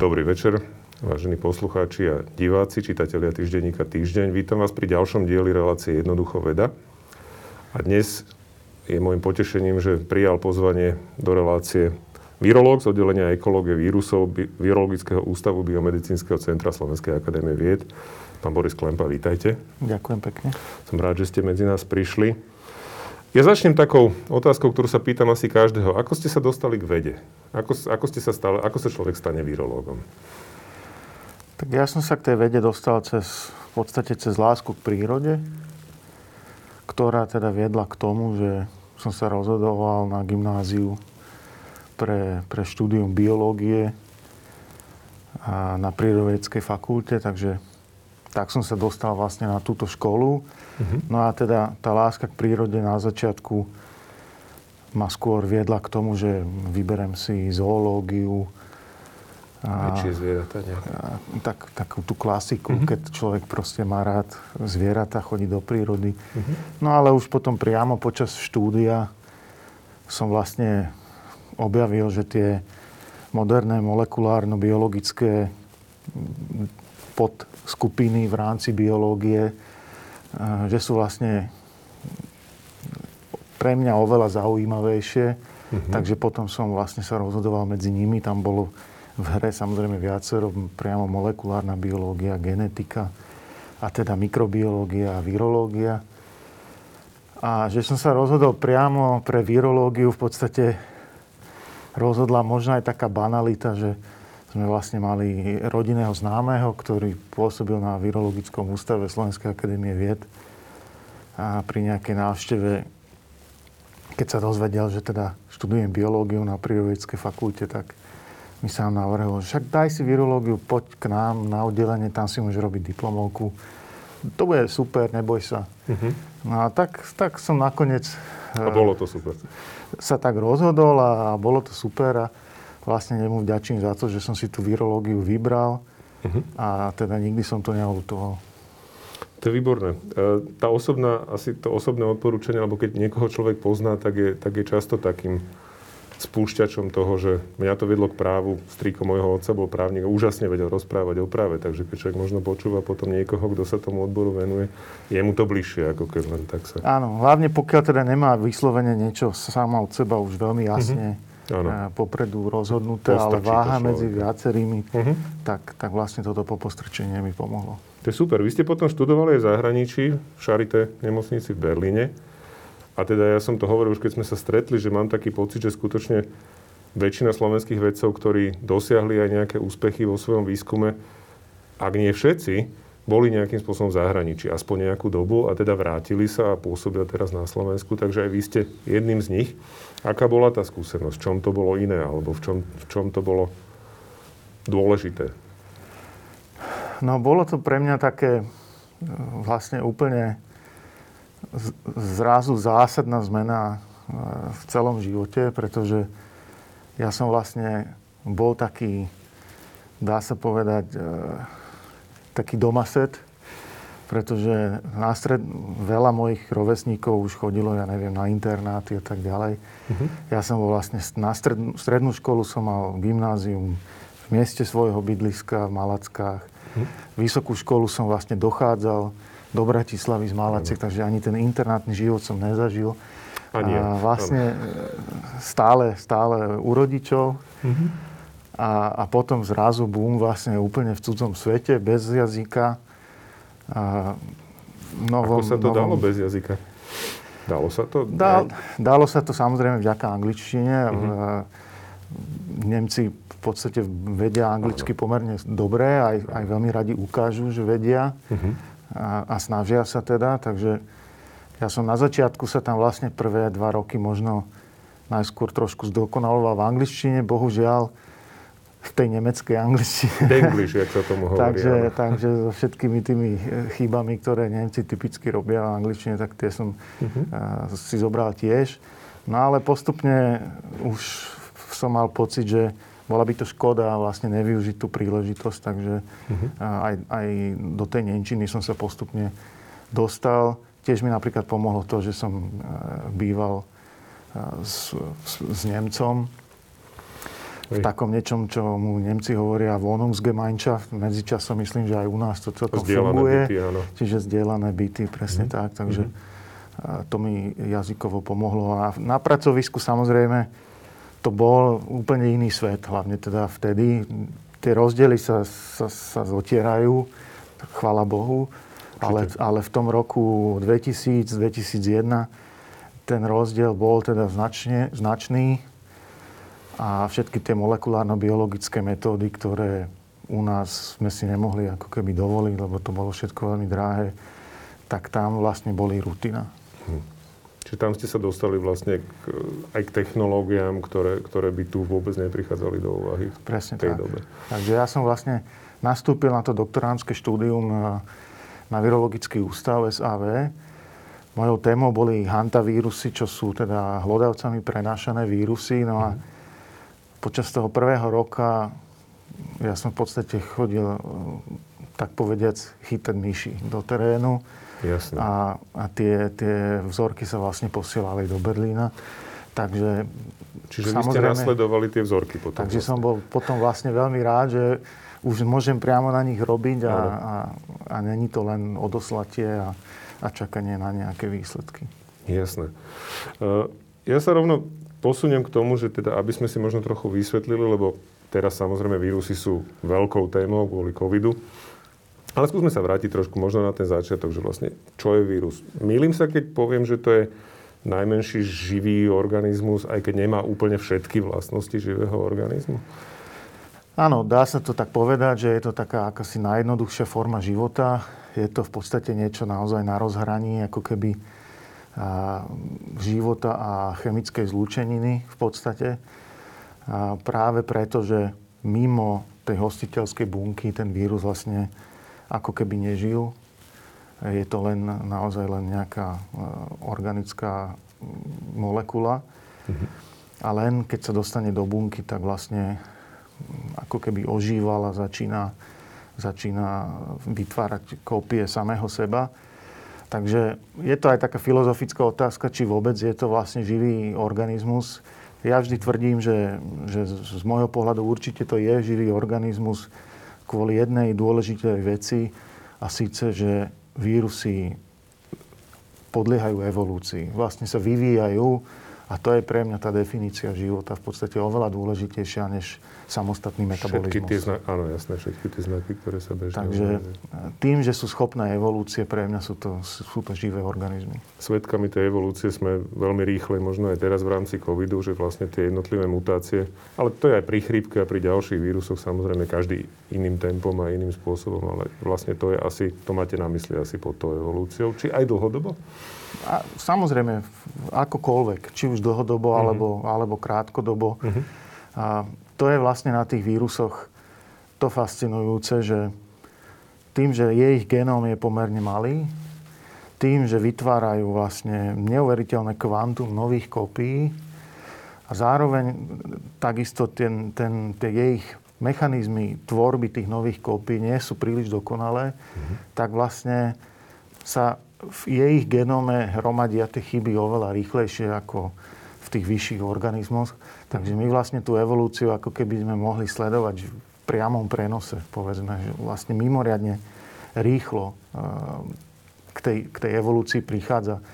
Dobrý večer, vážení poslucháči a diváci, čitatelia týždenníka Týždeň. Vítam vás pri ďalšom dieli relácie Jednoducho veda. A dnes je môjim potešením, že prijal pozvanie do relácie virológ z oddelenia ekológie vírusov Virologického ústavu Biomedicínskeho centra Slovenskej akadémie vied. Pán Boris Klempa, vítajte. Ďakujem pekne. Som rád, že ste medzi nás prišli. Ja začnem takou otázkou, ktorú sa pýtam asi každého. Ako ste sa dostali k vede? Ako, ako, ste sa stali, ako sa človek stane virológom? Tak ja som sa k tej vede dostal cez, v podstate cez lásku k prírode, ktorá teda viedla k tomu, že som sa rozhodoval na gymnáziu pre, pre štúdium biológie a na prírodovedeckej fakulte, takže tak som sa dostal vlastne na túto školu. No a teda tá láska k prírode na začiatku ma skôr viedla k tomu, že vyberem si zoológiu. A, Väčšie zvieratá nejaké. tak, takú tú klasiku, uh-huh. keď človek proste má rád zvieratá, chodí do prírody. Uh-huh. No ale už potom priamo počas štúdia som vlastne objavil, že tie moderné molekulárno-biologické pod skupiny v rámci biológie, že sú vlastne pre mňa oveľa zaujímavejšie. Mm-hmm. Takže potom som vlastne sa rozhodoval medzi nimi. Tam bolo v hre samozrejme viacero, priamo molekulárna biológia, genetika a teda mikrobiológia a virológia. A že som sa rozhodol priamo pre virológiu, v podstate rozhodla možno aj taká banalita, že sme vlastne mali rodinného známeho, ktorý pôsobil na Virologickom ústave Slovenskej akadémie vied. A pri nejakej návšteve, keď sa dozvedel, že teda študujem biológiu na prírodovedeckej fakulte, tak mi sa navrhol, že však daj si virológiu, poď k nám na oddelenie, tam si môžeš robiť diplomovku. To bude super, neboj sa. Uh-huh. No a tak, tak som nakoniec... A bolo to super. Sa tak rozhodol a bolo to super. A vlastne nemu vďačím za to, že som si tú virológiu vybral uh-huh. a teda nikdy som to neolutoval. To je výborné. E, tá osobná, asi to osobné odporúčanie, alebo keď niekoho človek pozná, tak je, tak je často takým spúšťačom toho, že mňa to vedlo k právu. Strýko môjho otca bol právnik a úžasne vedel rozprávať o práve, takže keď človek možno počúva potom niekoho, kto sa tomu odboru venuje, je mu to bližšie, ako keď len tak sa... Áno, hlavne pokiaľ teda nemá vyslovene niečo sama od seba už veľmi jasne mm-hmm ano. popredu rozhodnuté, ale váha medzi viacerými, uh-huh. tak, tak vlastne toto popostrčenie mi pomohlo. To je super. Vy ste potom študovali aj v zahraničí, v Charité nemocnici v Berlíne. A teda ja som to hovoril už, keď sme sa stretli, že mám taký pocit, že skutočne väčšina slovenských vedcov, ktorí dosiahli aj nejaké úspechy vo svojom výskume, ak nie všetci, boli nejakým spôsobom v zahraničí, aspoň nejakú dobu a teda vrátili sa a pôsobia teraz na Slovensku, takže aj vy ste jedným z nich. Aká bola tá skúsenosť? V čom to bolo iné? Alebo v čom, v čom to bolo dôležité? No, bolo to pre mňa také e, vlastne úplne zrazu zásadná zmena e, v celom živote, pretože ja som vlastne bol taký, dá sa povedať, e, taký domaset, pretože na stred, veľa mojich rovesníkov už chodilo, ja neviem, na internáty a tak ďalej. Uh-huh. Ja som bol vlastne na stred, strednú školu som mal gymnázium v mieste svojho bydliska v Malackách. Uh-huh. Vysokú školu som vlastne dochádzal do Bratislavy z Malaciek, uh-huh. takže ani ten internátny život som nezažil. Ani a vlastne uh-huh. stále, stále u rodičov. Uh-huh. A, a potom zrazu bum, vlastne úplne v cudzom svete, bez jazyka novom, Ako sa to novom... dalo bez jazyka? Dalo sa to? Dá, dalo sa to samozrejme vďaka angličtine. Uh-huh. Nemci v podstate vedia anglicky pomerne dobre, aj, aj veľmi radi ukážu, že vedia uh-huh. a, a snažia sa teda. Takže ja som na začiatku sa tam vlastne prvé dva roky možno najskôr trošku zdokonaloval v angličtine. Bohužiaľ, v tej nemeckej angličtine. Denglish, jak sa tomu hovorí. takže, takže so všetkými tými eh, chybami, ktoré Nemci typicky robia v angličtine, tak tie som uh-huh. si zobral tiež. No ale postupne už som mal pocit, že bola by to škoda vlastne nevyužiť tú príležitosť, takže uh-huh. aj, aj do tej Nemčiny som sa postupne dostal. Tiež mi napríklad pomohlo to, že som býval s, s, s Nemcom, v takom niečom, čo mu Nemci hovoria Wohnungsgemeinschaft. Medzičasom myslím, že aj u nás to celkom zdieľané funguje. Byty, áno. Čiže zdieľané byty, presne mm. tak. Takže mm. to mi jazykovo pomohlo. A na pracovisku samozrejme to bol úplne iný svet. Hlavne teda vtedy. Tie rozdiely sa, sa, sa zotierajú, chvala Bohu. Ale, ale v tom roku 2000, 2001 ten rozdiel bol teda značne, značný a všetky tie molekulárno-biologické metódy, ktoré u nás sme si nemohli ako keby dovoliť, lebo to bolo všetko veľmi drahé, tak tam vlastne boli rutina. Hm. Čiže tam ste sa dostali vlastne k, aj k technológiám, ktoré, ktoré by tu vôbec neprichádzali do úvahy v Presne tej tak. dobe. Takže ja som vlastne nastúpil na to doktoránske štúdium na, na Virologický ústav SAV. Mojou témou boli hantavírusy, čo sú teda hlodavcami prenášané vírusy. No a hm počas toho prvého roka ja som v podstate chodil, tak povediac, chytať myši do terénu. Jasne. A, a tie, tie vzorky sa vlastne posielali do Berlína. Takže Čiže vy ste nasledovali tie vzorky potom. Takže vlastne. som bol potom vlastne veľmi rád, že už môžem priamo na nich robiť a, a, a není to len odoslatie a, a čakanie na nejaké výsledky. Jasné. Uh, ja sa rovno posuniem k tomu, že teda, aby sme si možno trochu vysvetlili, lebo teraz samozrejme vírusy sú veľkou témou kvôli covidu. Ale skúsme sa vrátiť trošku možno na ten začiatok, že vlastne čo je vírus. Mýlim sa, keď poviem, že to je najmenší živý organizmus, aj keď nemá úplne všetky vlastnosti živého organizmu? Áno, dá sa to tak povedať, že je to taká akási najjednoduchšia forma života. Je to v podstate niečo naozaj na rozhraní, ako keby života a chemickej zlúčeniny v podstate. A práve preto, že mimo tej hostiteľskej bunky ten vírus vlastne ako keby nežil. Je to len naozaj len nejaká e, organická molekula. Mm-hmm. A len keď sa dostane do bunky, tak vlastne ako keby ožíval a začína, začína vytvárať kópie samého seba. Takže je to aj taká filozofická otázka, či vôbec je to vlastne živý organizmus. Ja vždy tvrdím, že, že z môjho pohľadu určite to je živý organizmus kvôli jednej dôležitej veci a síce, že vírusy podliehajú evolúcii. Vlastne sa vyvíjajú a to je pre mňa tá definícia života v podstate oveľa dôležitejšia než samostatný metabolizmus. Všetky tie znaky, áno, jasné, všetky tie znaky, ktoré sa bežne... Takže tým, že sú schopné evolúcie, pre mňa sú to, sú to živé organizmy. Svetkami tej evolúcie sme veľmi rýchle, možno aj teraz v rámci covidu, že vlastne tie jednotlivé mutácie, ale to je aj pri chrípke a pri ďalších vírusoch, samozrejme každý iným tempom a iným spôsobom, ale vlastne to je asi, to máte na mysli asi pod tou evolúciou, či aj dlhodobo? A samozrejme, akokoľvek, či už dlhodobo, uh-huh. alebo, alebo krátkodobo. Uh-huh. A to je vlastne na tých vírusoch to fascinujúce, že tým, že ich genóm je pomerne malý, tým, že vytvárajú vlastne neuveriteľné kvantum nových kopií a zároveň takisto ten, ten, tie ich mechanizmy tvorby tých nových kópií nie sú príliš dokonalé, mm-hmm. tak vlastne sa v jej genome hromadia tie chyby oveľa rýchlejšie ako v tých vyšších organizmoch. Takže my vlastne tú evolúciu ako keby sme mohli sledovať v priamom prenose, povedzme, že vlastne mimoriadne rýchlo eh, k tej, k tej evolúcii prichádza.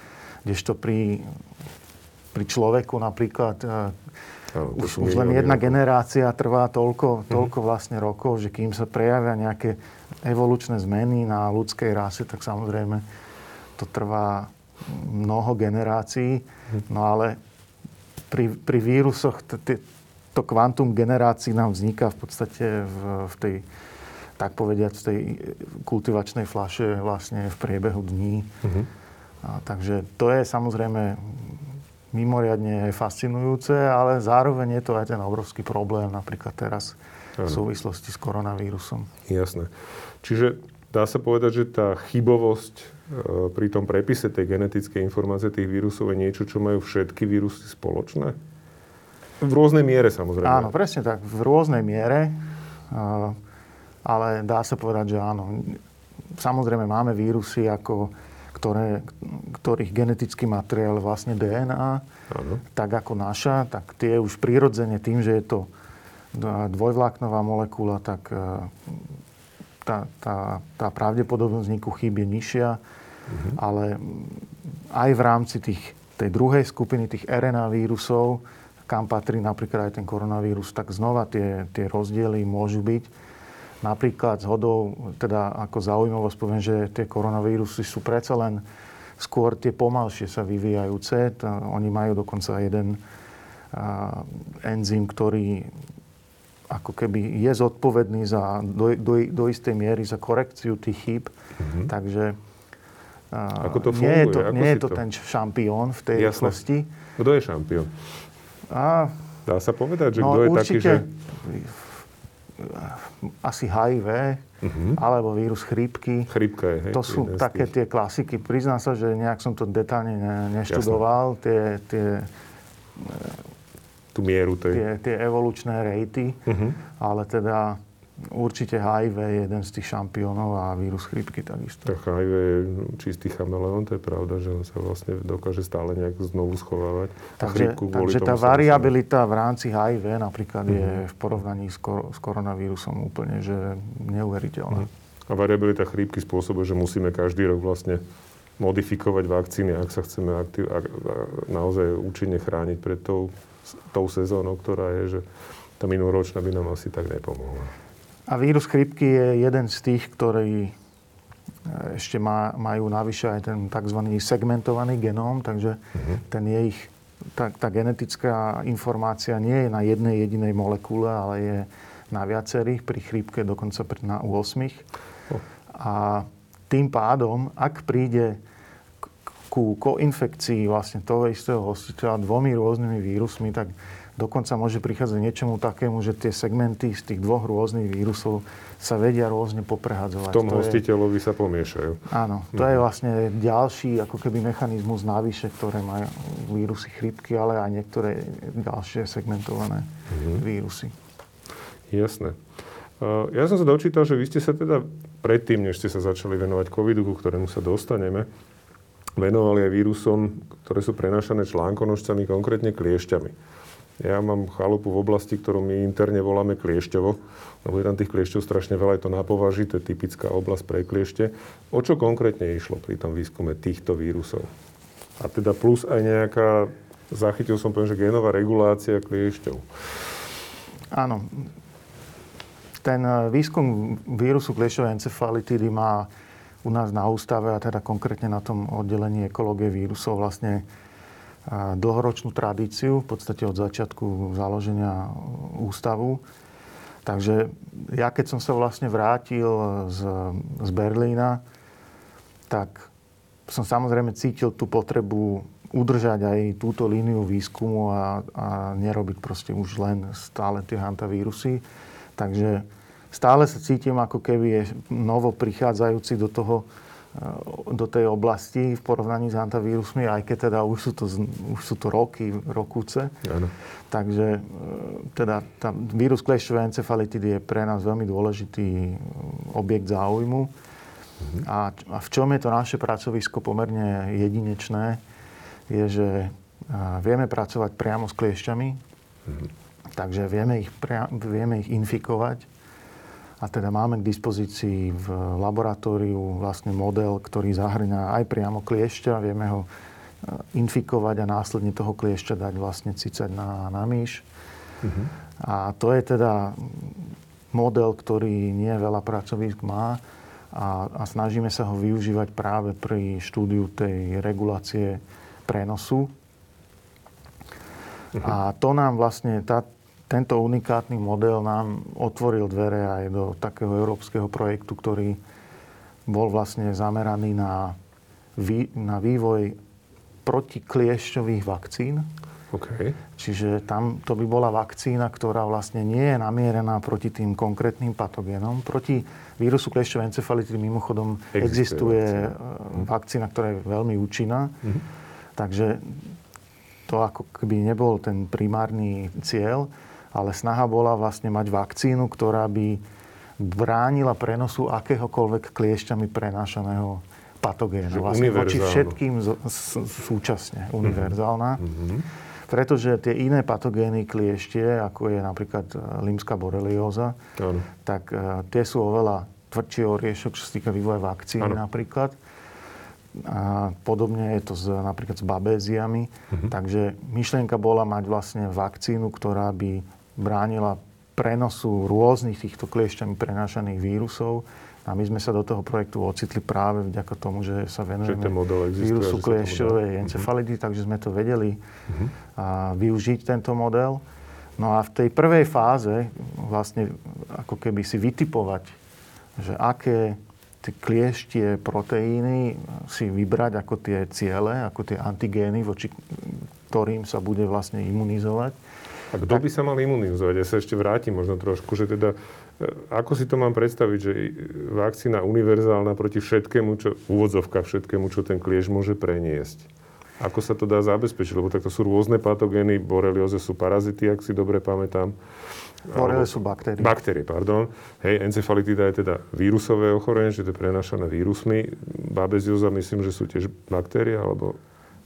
Kdežto pri, pri človeku napríklad No, už, už len jedna rokov. generácia trvá toľko, mhm. toľko vlastne rokov, že kým sa prejavia nejaké evolučné zmeny na ľudskej rase, tak samozrejme to trvá mnoho generácií, no ale pri, pri vírusoch t- t- to kvantum generácií nám vzniká v podstate v, v tej, tak povediať, v tej kultivačnej flaše vlastne v priebehu dní. Uh-huh. A, takže to je samozrejme mimoriadne fascinujúce, ale zároveň je to aj ten obrovský problém napríklad teraz v súvislosti s koronavírusom. Jasné. Čiže dá sa povedať, že tá chybovosť e, pri tom prepise tej genetickej informácie tých vírusov je niečo, čo majú všetky vírusy spoločné? V rôznej miere samozrejme. Áno, presne tak. V rôznej miere. Ale dá sa povedať, že áno. Samozrejme máme vírusy, ako, ktoré, ktorých genetický materiál vlastne DNA, áno. tak ako naša, tak tie už prirodzene tým, že je to dvojvláknová molekula, tak e, tá, tá, tá pravdepodobnosť vzniku chýb je nižšia, mm-hmm. ale aj v rámci tých, tej druhej skupiny, tých RNA vírusov, kam patrí napríklad aj ten koronavírus, tak znova tie, tie rozdiely môžu byť. Napríklad z hodou, teda ako zaujímavosť poviem, že tie koronavírusy sú predsa len skôr tie pomalšie sa vyvíjajúce. To, oni majú dokonca jeden a, enzym, ktorý ako keby je zodpovedný za, do, do, do istej miery za korekciu tých chýb. Mm-hmm. Takže a, ako to funguje? nie je to, ako nie je to, to ten šampión v tej rýchlosti. Kto je šampión? A, Dá sa povedať, že no, kto je taký, že... Asi HIV, uh-huh. Alebo vírus chrípky. Chrípka je, hej, To sú také tie klasiky. Priznám sa, že nejak som to detálne ne, neštudoval. Tie, tie, tú mieru tej... Tie, tie evolučné rejty, uh-huh. ale teda Určite HIV je jeden z tých šampiónov a vírus chrípky takisto. Tak HIV je čistý chameleón, to je pravda, že on sa vlastne dokáže stále nejak znovu schovávať. Takže, takže tá variabilita v rámci HIV napríklad uh-huh. je mhm. v porovnaní s, kor- s koronavírusom úplne že neuveriteľná. Uh-huh. A variabilita chrípky spôsobuje, že musíme každý rok vlastne modifikovať vakcíny, ak sa chceme aktiv- ak, naozaj účinne chrániť pred tou, tou sezónou, ktorá je, že tá minuloročná by nám asi tak nepomohla. A vírus chrypky je jeden z tých, ktorí e, ešte má, majú navyše aj ten tzv. segmentovaný genóm, takže uh-huh. ten je ich, tá, tá genetická informácia nie je na jednej jedinej molekule, ale je na viacerých, pri chrípke dokonca na 8. Oh. A tým pádom, ak príde ku koinfekcii vlastne toho istého hostiteľa dvomi rôznymi vírusmi, tak Dokonca môže prichádzať niečomu takému, že tie segmenty z tých dvoch rôznych vírusov sa vedia rôzne poprehadzovať. V tom to hostiteľovi je, sa pomiešajú. Áno, to mhm. je vlastne ďalší ako keby mechanizmus navyše, ktoré majú vírusy chrypky, ale aj niektoré ďalšie segmentované mhm. vírusy. Jasné. Ja som sa dočítal, že vy ste sa teda predtým, než ste sa začali venovať covidu, ku ktorému sa dostaneme, venovali aj vírusom, ktoré sú prenášané článkonožcami, konkrétne kliešťami. Ja mám chalupu v oblasti, ktorú my interne voláme Kliešťovo, lebo je tam tých kliešťov strašne veľa, je to na považi, to je typická oblasť pre kliešte. O čo konkrétne išlo pri tom výskume týchto vírusov? A teda plus aj nejaká, zachytil som poviem, že genová regulácia kliešťov. Áno. Ten eh, výskum vírusu kliešťovej encefalitidy má u nás na ústave, a teda konkrétne na tom oddelení ekológie vírusov vlastne dlhoročnú tradíciu, v podstate od začiatku založenia ústavu. Takže ja keď som sa vlastne vrátil z, z Berlína, tak som samozrejme cítil tú potrebu udržať aj túto líniu výskumu a, a nerobiť proste už len stále tie hantavírusy. Takže stále sa cítim, ako keby je novo prichádzajúci do toho do tej oblasti v porovnaní s antavírusmi, aj keď teda už sú to, už sú to roky, rokúce. Ano. Takže e, teda tá vírus klešťovej encefalitidy je pre nás veľmi dôležitý e, objekt záujmu. Mhm. A, a v čom je to naše pracovisko pomerne jedinečné, je, že vieme pracovať priamo s kliešťami, mhm. takže vieme ich, pria, vieme ich infikovať a teda máme k dispozícii v laboratóriu vlastne model, ktorý zahrňa aj priamo kliešťa. Vieme ho e, infikovať a následne toho kliešťa dať vlastne cicať na, na myš. Mm-hmm. A to je teda model, ktorý nie veľa pracovísk má a, a snažíme sa ho využívať práve pri štúdiu tej regulácie prenosu. Mm-hmm. A to nám vlastne, tá, tento unikátny model nám otvoril dvere aj do takého európskeho projektu, ktorý bol vlastne zameraný na, vý, na vývoj protikliešťových vakcín. Okay. Čiže tam to by bola vakcína, ktorá vlastne nie je namierená proti tým konkrétnym patogénom. Proti vírusu kliešťovej encefalitidy mimochodom existuje, existuje vakcína. vakcína, ktorá je veľmi účinná. Mm-hmm. Takže to ako keby nebol ten primárny cieľ ale snaha bola vlastne mať vakcínu, ktorá by bránila prenosu akéhokoľvek kliešťami prenášaného patogénu. Vlastne voči všetkým z, z, súčasne, mhm. univerzálna. Mm-hmm. pretože tie iné patogény klieštie, ako je napríklad e, limská borelióza, ano. tak uh, tie sú oveľa tvrdší oriešok, čo sa týka vývoja vakcíny ano. napríklad. A podobne je to s, napríklad s babéziami. Uh-huh. Takže myšlienka bola mať vlastne vakcínu, ktorá by bránila prenosu rôznych týchto kliešťami prenášaných vírusov. A my sme sa do toho projektu ocitli práve vďaka tomu, že sa venujeme že existuje, vírusu kliešťovej encefality, uh-huh. takže sme to vedeli uh-huh. a, využiť tento model. No a v tej prvej fáze vlastne ako keby si vytipovať, že aké tie klieštie proteíny si vybrať ako tie ciele, ako tie antigény, voči ktorým sa bude vlastne imunizovať. A kto by sa mal imunizovať? Ja sa ešte vrátim možno trošku, že teda e, ako si to mám predstaviť, že vakcína univerzálna proti všetkému, čo, úvodzovka všetkému, čo ten klieš môže preniesť. Ako sa to dá zabezpečiť? Lebo takto sú rôzne patogény, borelioze sú parazity, ak si dobre pamätám. Borele sú baktérie. Baktérie, pardon. Hej, encefalitida je teda vírusové ochorenie, že to je prenašané vírusmi. Babezioza myslím, že sú tiež baktérie, alebo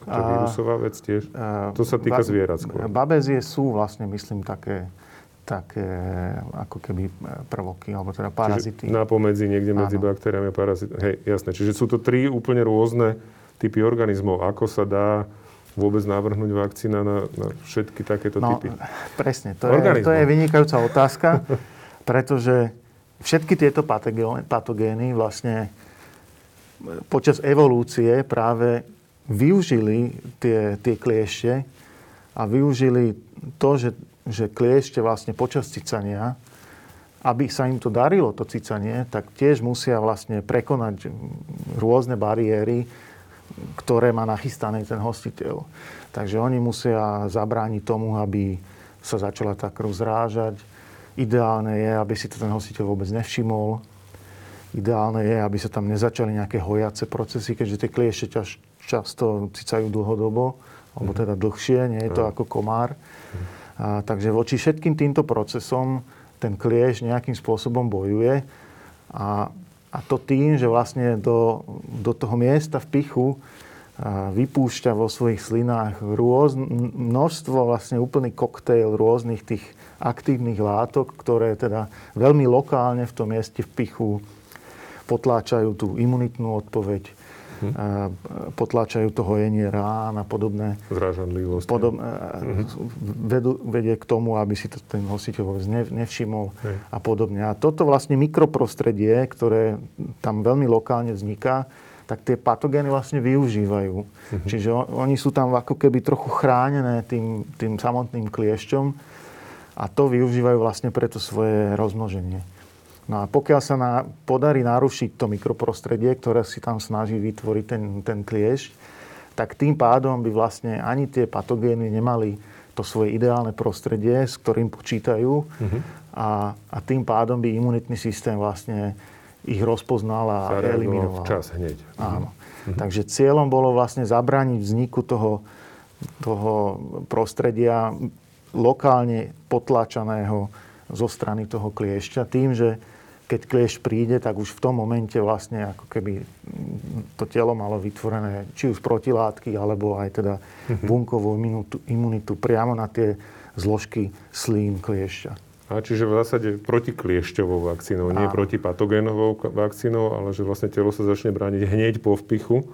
to je vírusová vec tiež? A, to sa týka ba- zvierat skôr. Babezie sú vlastne, myslím, také také ako keby prvoky, alebo teda parazity. Čiže napomedzi niekde medzi Áno. baktériami a parazitmi. Hej, jasné. Čiže sú to tri úplne rôzne typy organizmov. Ako sa dá vôbec navrhnúť vakcína na, na všetky takéto no, typy? Presne, to je, to je vynikajúca otázka, pretože všetky tieto patogény vlastne počas evolúcie práve využili tie, tie kliešte a využili to, že, že kliešte vlastne počas cicania, aby sa im to darilo, to cicanie, tak tiež musia vlastne prekonať rôzne bariéry, ktoré má nachystaný ten hostiteľ. Takže oni musia zabrániť tomu, aby sa začala tá krv zrážať. Ideálne je, aby si to ten hostiteľ vôbec nevšimol. Ideálne je, aby sa tam nezačali nejaké hojace procesy, keďže tie kliešte často cicajú dlhodobo, alebo teda dlhšie, nie je to ako komár. A, takže voči všetkým týmto procesom ten klieš nejakým spôsobom bojuje. A a to tým, že vlastne do, do toho miesta v pichu vypúšťa vo svojich slinách rôz, množstvo, vlastne úplný koktejl rôznych tých aktívnych látok, ktoré teda veľmi lokálne v tom mieste v pichu potláčajú tú imunitnú odpoveď, hm. potláčajú to hojenie rán a podobné. Zrážanlivosť. Podob, hm. vedú, vedie k tomu, aby si to ten nositeľ vôbec nevšimol Hej. a podobne. A toto vlastne mikroprostredie, ktoré tam veľmi lokálne vzniká, tak tie patogény vlastne využívajú. Uh-huh. Čiže oni sú tam ako keby trochu chránené tým, tým samotným kliešťom a to využívajú vlastne preto svoje rozmnoženie. No a pokiaľ sa na, podarí narušiť to mikroprostredie, ktoré si tam snaží vytvoriť ten, ten kliešť, tak tým pádom by vlastne ani tie patogény nemali to svoje ideálne prostredie, s ktorým počítajú uh-huh. a, a tým pádom by imunitný systém vlastne ich rozpoznal a eliminoval. Včas hneď. Áno. Uh-huh. Takže cieľom bolo vlastne zabrániť vzniku toho, toho prostredia lokálne potláčaného zo strany toho kliešťa tým, že keď kliešť príde, tak už v tom momente vlastne ako keby to telo malo vytvorené či už protilátky, alebo aj teda uh-huh. bunkovú imunitu, imunitu priamo na tie zložky slín kliešťa. A čiže v zásade protikliešťovou vakcínou, nie protipatogénovou vakcínou, ale že vlastne telo sa začne brániť hneď po vpichu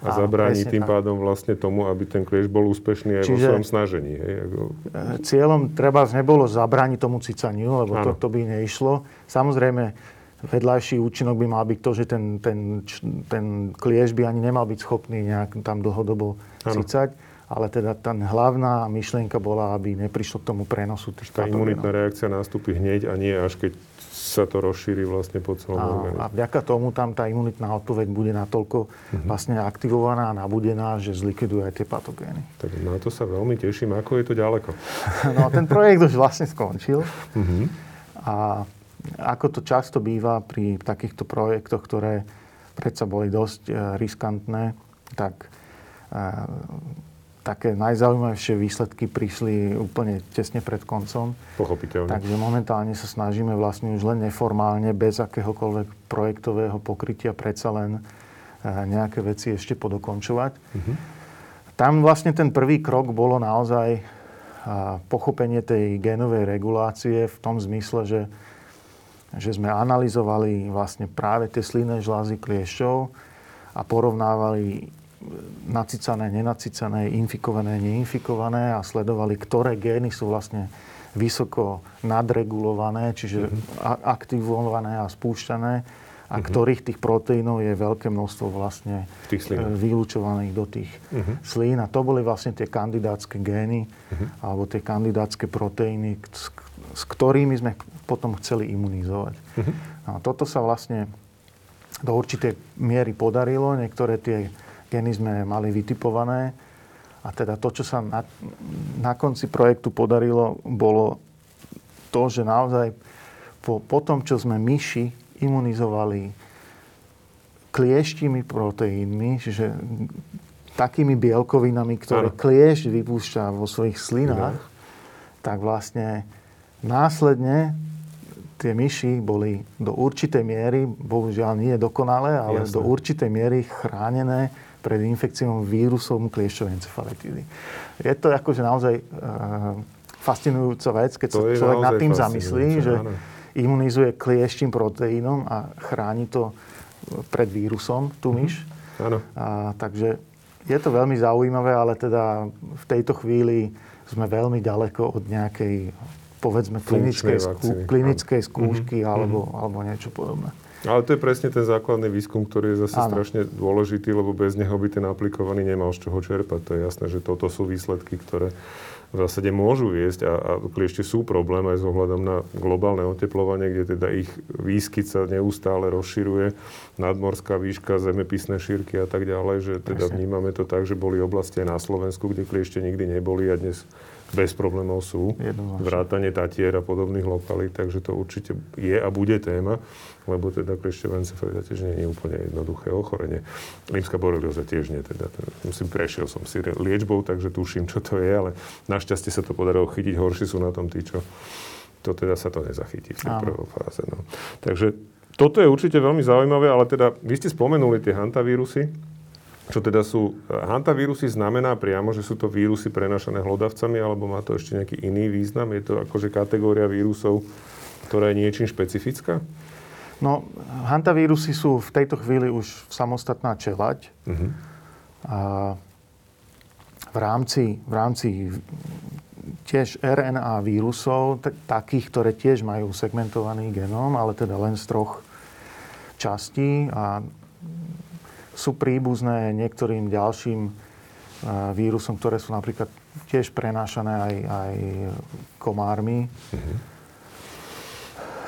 a zabráni tým tak. pádom vlastne tomu, aby ten klieš bol úspešný aj Čiže vo svojom snažení. Hej, ako... Eh, cieľom treba nebolo zabrániť tomu cicaniu, lebo to, to by neišlo. Samozrejme, vedľajší účinok by mal byť to, že ten, ten, ten klieš by ani nemal byť schopný nejak tam dlhodobo ano. cicať. Ale teda tá hlavná myšlienka bola, aby neprišlo k tomu prenosu tých Tá imunitná reakcia nastúpi hneď a nie až keď sa to rozšíri vlastne po celom organizmu. A vďaka tomu tam tá imunitná odpoveď bude natoľko uh-huh. vlastne aktivovaná a nabudená, že zlikviduje aj tie patogény. Tak na to sa veľmi teším. Ako je to ďaleko? no ten projekt už vlastne skončil. Uh-huh. A ako to často býva pri takýchto projektoch, ktoré predsa boli dosť e, riskantné, tak e, také najzaujímavejšie výsledky prišli úplne tesne pred koncom. Pochopiteľne. Takže momentálne sa snažíme vlastne už len neformálne, bez akéhokoľvek projektového pokrytia, predsa len eh, nejaké veci ešte podokončovať. Uh-huh. tam vlastne ten prvý krok bolo naozaj pochopenie tej génovej regulácie v tom zmysle, že, že sme analyzovali vlastne práve tie slinné žlázy kliešťov a porovnávali nacicané, nenacicané, infikované, neinfikované a sledovali, ktoré gény sú vlastne vysoko nadregulované, čiže mm-hmm. aktivované a spúšťané a uh-huh. ktorých tých proteínov je veľké množstvo vlastne e, vylúčovaných do tých uh-huh. slín. A to boli vlastne tie kandidátske gény uh-huh. alebo tie kandidátske proteíny, s, s ktorými sme potom chceli imunizovať. Uh-huh. A toto sa vlastne do určitej miery podarilo. Niektoré tie gény sme mali vytipované. A teda to, čo sa na, na konci projektu podarilo, bolo to, že naozaj po, po tom, čo sme myši imunizovali klieštimi proteínmi, čiže takými bielkovinami, ktoré ano. kliešť vypúšťa vo svojich slinách, no. tak vlastne následne tie myši boli do určitej miery, bohužiaľ nie dokonalé, ale Jasne. do určitej miery chránené pred infekciou vírusom kliešťovej encefalitídy. Je to akože naozaj e, fascinujúca vec, keď to sa človek nad tým zamyslí, že áno imunizuje kliešťím proteínom a chráni to pred vírusom, tú mhm. myš. Mm-hmm. Áno. A, takže je to veľmi zaujímavé, ale teda v tejto chvíli sme veľmi ďaleko od nejakej, povedzme, klinickej, skú, klinickej skúšky mm-hmm. alebo, alebo niečo podobné. Ale to je presne ten základný výskum, ktorý je zase ano. strašne dôležitý, lebo bez neho by ten aplikovaný nemal z čoho čerpať. To je jasné, že toto sú výsledky, ktoré v zásade môžu viesť a, a kliešte sú problém aj s ohľadom na globálne oteplovanie, kde teda ich výskyt sa neustále rozširuje, nadmorská výška, zemepisné šírky a tak ďalej, že teda Presne. vnímame to tak, že boli oblasti aj na Slovensku, kde kliešte nikdy neboli a dnes bez problémov sú. Vrátanie Tatier a podobných lokalít, takže to určite je a bude téma, lebo teda kliešťová encefalita tiež nie je úplne jednoduché ochorenie. Rímska borelioza tiež nie, teda musím, prešiel som si liečbou, takže tuším, čo to je, ale našťastie sa to podarilo chytiť, horší sú na tom tí, čo to teda sa to nezachytí v tej prvej fáze. No. Takže toto je určite veľmi zaujímavé, ale teda vy ste spomenuli tie hantavírusy, čo teda sú, hantavírusy znamená priamo, že sú to vírusy prenašané hlodavcami, alebo má to ešte nejaký iný význam? Je to akože kategória vírusov, ktorá je niečím špecifická? No, hantavírusy sú v tejto chvíli už samostatná čelať. Uh-huh. A v rámci, v rámci tiež RNA vírusov, t- takých, ktoré tiež majú segmentovaný genóm, ale teda len z troch častí a sú príbuzné niektorým ďalším e, vírusom, ktoré sú napríklad tiež prenášané aj, aj komármi. Mm-hmm.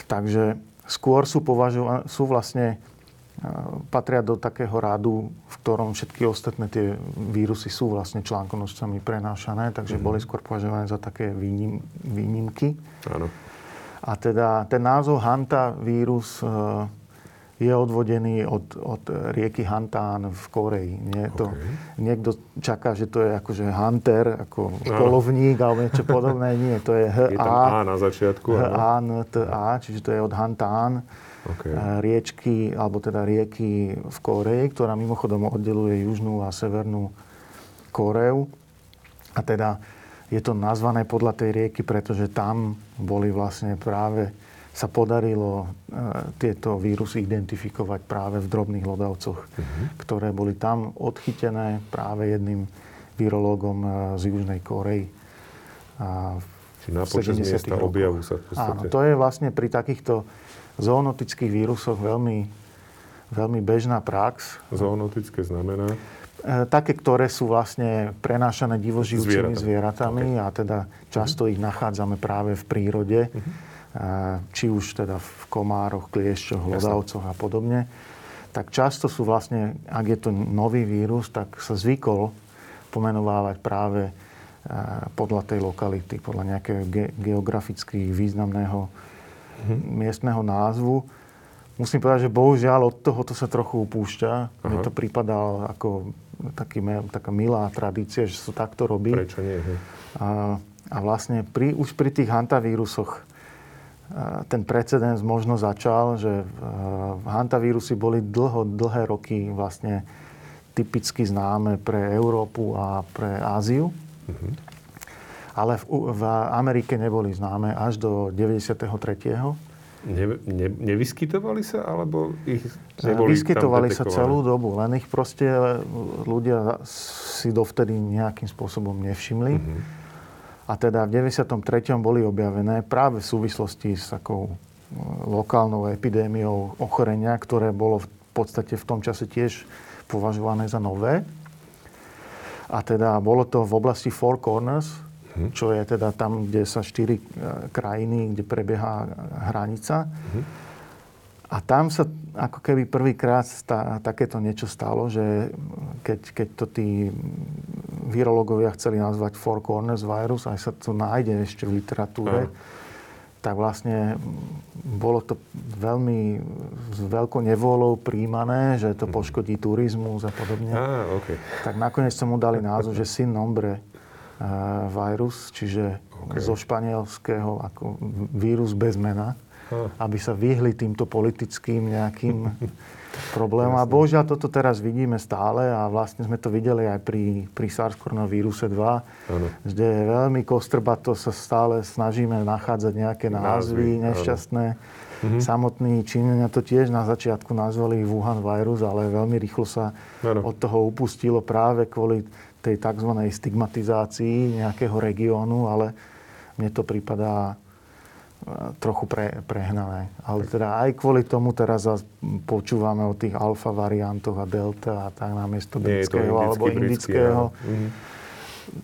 Takže skôr sú, považované, sú vlastne e, patria do takého rádu, v ktorom všetky ostatné tie vírusy sú vlastne článkonožcami prenášané, takže mm-hmm. boli skôr považované za také výnim, výnimky. Áno. A teda ten názov Hanta vírus e, je odvodený od, od rieky Hantán v Koreji. Nie, to, okay. Niekto čaká, že to je akože hunter, ako no. kolovník alebo niečo podobné. Nie, to je H-A. Je tam A na začiatku. H-A-N-T-A, čiže to je od Hantán. Okay. Eh, riečky, alebo teda rieky v Koreji, ktorá mimochodom oddeluje južnú a severnú Koreu. A teda je to nazvané podľa tej rieky, pretože tam boli vlastne práve sa podarilo e, tieto vírusy identifikovať práve v drobných lodavcoch, uh-huh. ktoré boli tam odchytené práve jedným virológom e, z Južnej Korei. A Čiže na počas miesta objavu sa v podstate... Áno, to je vlastne pri takýchto zoonotických vírusoch veľmi, veľmi bežná prax. Zoonotické znamená? E, také, ktoré sú vlastne prenášané divožijúcimi zvieratami okay. a teda často uh-huh. ich nachádzame práve v prírode. Uh-huh či už teda v komároch, kliešťoch, hlodavcoch a podobne, tak často sú vlastne, ak je to nový vírus, tak sa zvykol pomenovávať práve podľa tej lokality, podľa nejakého ge- geograficky významného mm-hmm. miestneho názvu. Musím povedať, že bohužiaľ od tohoto sa trochu upúšťa. Aha. Mne to prípada ako taký, taká milá tradícia, že sa takto robí. Prečo nie? A, a vlastne pri, už pri tých hantavírusoch ten precedens možno začal, že hantavírusy boli dlho, dlhé roky vlastne typicky známe pre Európu a pre Áziu. Uh-huh. Ale v, v Amerike neboli známe až do 93. Ne, ne, nevyskytovali sa, alebo ich neboli Vyskytovali sa celú dobu, len ich proste ľudia si dovtedy nejakým spôsobom nevšimli. Uh-huh. A teda v 93. boli objavené práve v súvislosti s takou e, lokálnou epidémiou ochorenia, ktoré bolo v podstate v tom čase tiež považované za nové. A teda bolo to v oblasti Four Corners, uh-huh. čo je teda tam, kde sa štyri e, krajiny, kde prebieha hranica. Uh-huh. A tam sa ako keby prvýkrát takéto niečo stalo, že keď, keď to tí virológovia chceli nazvať Four Corners virus, aj sa to nájde ešte v literatúre, uh-huh tak vlastne bolo to veľmi s veľkou nevolou príjmané, že to mhm. poškodí turizmus a podobne. Ah, okay. Tak nakoniec som mu dali názov, že sin nombre vírus, čiže okay. zo španielského ako vírus bez mena, ah. aby sa vyhli týmto politickým nejakým problémom. A bohužiaľ toto teraz vidíme stále a vlastne sme to videli aj pri, pri SARS víruse 2, ano. kde veľmi kostrbato sa stále snažíme nachádzať nejaké názvy, názvy nešťastné. Mhm. Samotní Číňania to tiež na začiatku nazvali Wuhan vírus, ale veľmi rýchlo sa ano. od toho upustilo práve kvôli tej tzv. stigmatizácii nejakého regiónu, ale mne to prípada e, trochu pre, prehnané. Ale teda aj kvôli tomu teraz počúvame o tých alfa variantoch a delta a tak namiesto britského alebo indického. Mhm.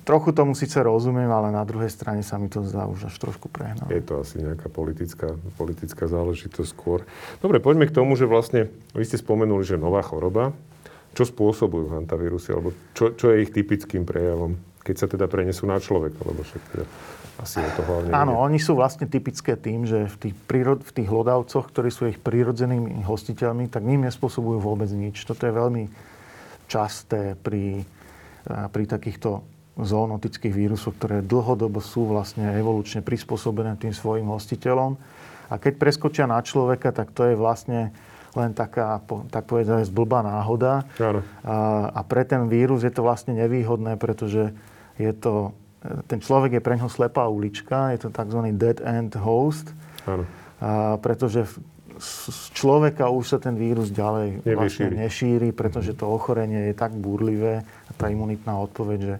Trochu tomu síce rozumiem, ale na druhej strane sa mi to zdá už až trošku prehnané. Je to asi nejaká politická, politická záležitosť skôr. Dobre, poďme k tomu, že vlastne vy ste spomenuli, že nová choroba, čo spôsobujú hantavírusy, alebo čo, čo je ich typickým prejavom, keď sa teda prenesú na človeka, lebo však teda asi je to hlavne... Áno, oni sú vlastne typické tým, že v tých, prírod, v tých hlodavcoch, ktorí sú ich prírodzenými hostiteľmi, tak ním nespôsobujú vôbec nič. Toto je veľmi časté pri, pri takýchto zoonotických vírusoch, ktoré dlhodobo sú vlastne evolučne prispôsobené tým svojim hostiteľom. A keď preskočia na človeka, tak to je vlastne len taká, tak povedať, zblbá náhoda. Áno. A, a pre ten vírus je to vlastne nevýhodné, pretože je to, ten človek je pre ňoho slepá ulička, je to tzv. dead end host. Áno. A, pretože z človeka už sa ten vírus ďalej vlastne nešíri, pretože to ochorenie je tak búrlivé, tá imunitná odpoveď, že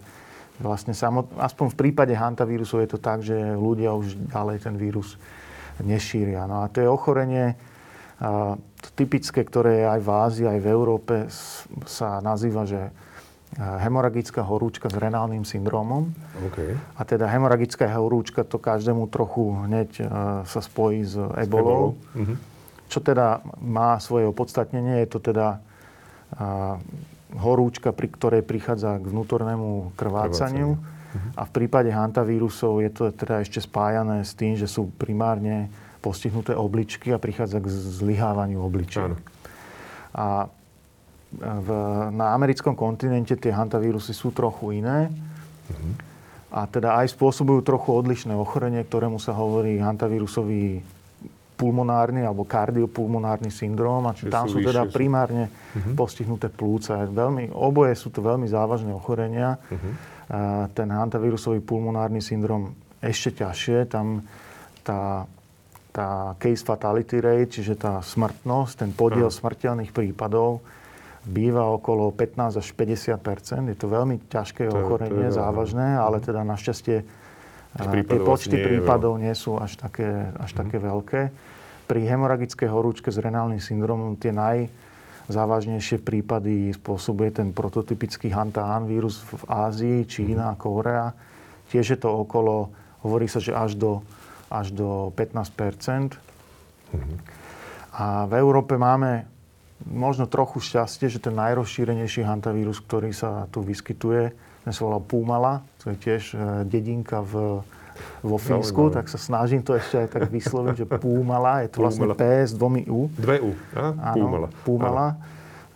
vlastne samot, aspoň v prípade hantavírusov je to tak, že ľudia už ďalej ten vírus nešíria. No a to je ochorenie, to typické, ktoré aj v Ázii, aj v Európe, sa nazýva, že hemoragická horúčka s renálnym syndrómom. Okay. A teda hemoragická horúčka to každému trochu hneď sa spojí s ebolou. S uh-huh. Čo teda má svoje opodstatnenie, je to teda horúčka, pri ktorej prichádza k vnútornému krvácaniu. Uh-huh. A v prípade hantavírusov je to teda ešte spájané s tým, že sú primárne postihnuté obličky a prichádza k zlyhávaniu obličiek. A v, na americkom kontinente tie hantavírusy sú trochu iné. Uh-huh. A teda aj spôsobujú trochu odlišné ochorenie, ktorému sa hovorí hantavírusový pulmonárny alebo kardiopulmonárny syndrom a Čiže tam sú, sú teda primárne uh-huh. postihnuté plúca. Veľmi, oboje sú to veľmi závažné ochorenia. Uh-huh. A ten hantavírusový pulmonárny syndrom ešte ťažšie. Tam tá tá case fatality rate, čiže tá smrtnosť, ten podiel smrteľných prípadov býva okolo 15 až 50% Je to veľmi ťažké to, ochorenie, to je, závažné, ale teda našťastie tie počty vlastne prípadov nie sú až také, až mm. také veľké. Pri hemoragickej horúčke s renálnym syndromom tie najzávažnejšie prípady spôsobuje ten prototypický Hantaan vírus v Ázii, Čína, mm. Korea. Tiež je to okolo, hovorí sa, že až do až do 15 mm-hmm. A v Európe máme možno trochu šťastie, že ten najrozšírenejší hantavírus, ktorý sa tu vyskytuje, ten sa volá Púmala, to je tiež e, dedinka v, vo Fínsku, tak sa snažím to ešte aj tak vysloviť, že Púmala, je to vlastne P s dvomi U. Dve U, a? Púmala. Púmala.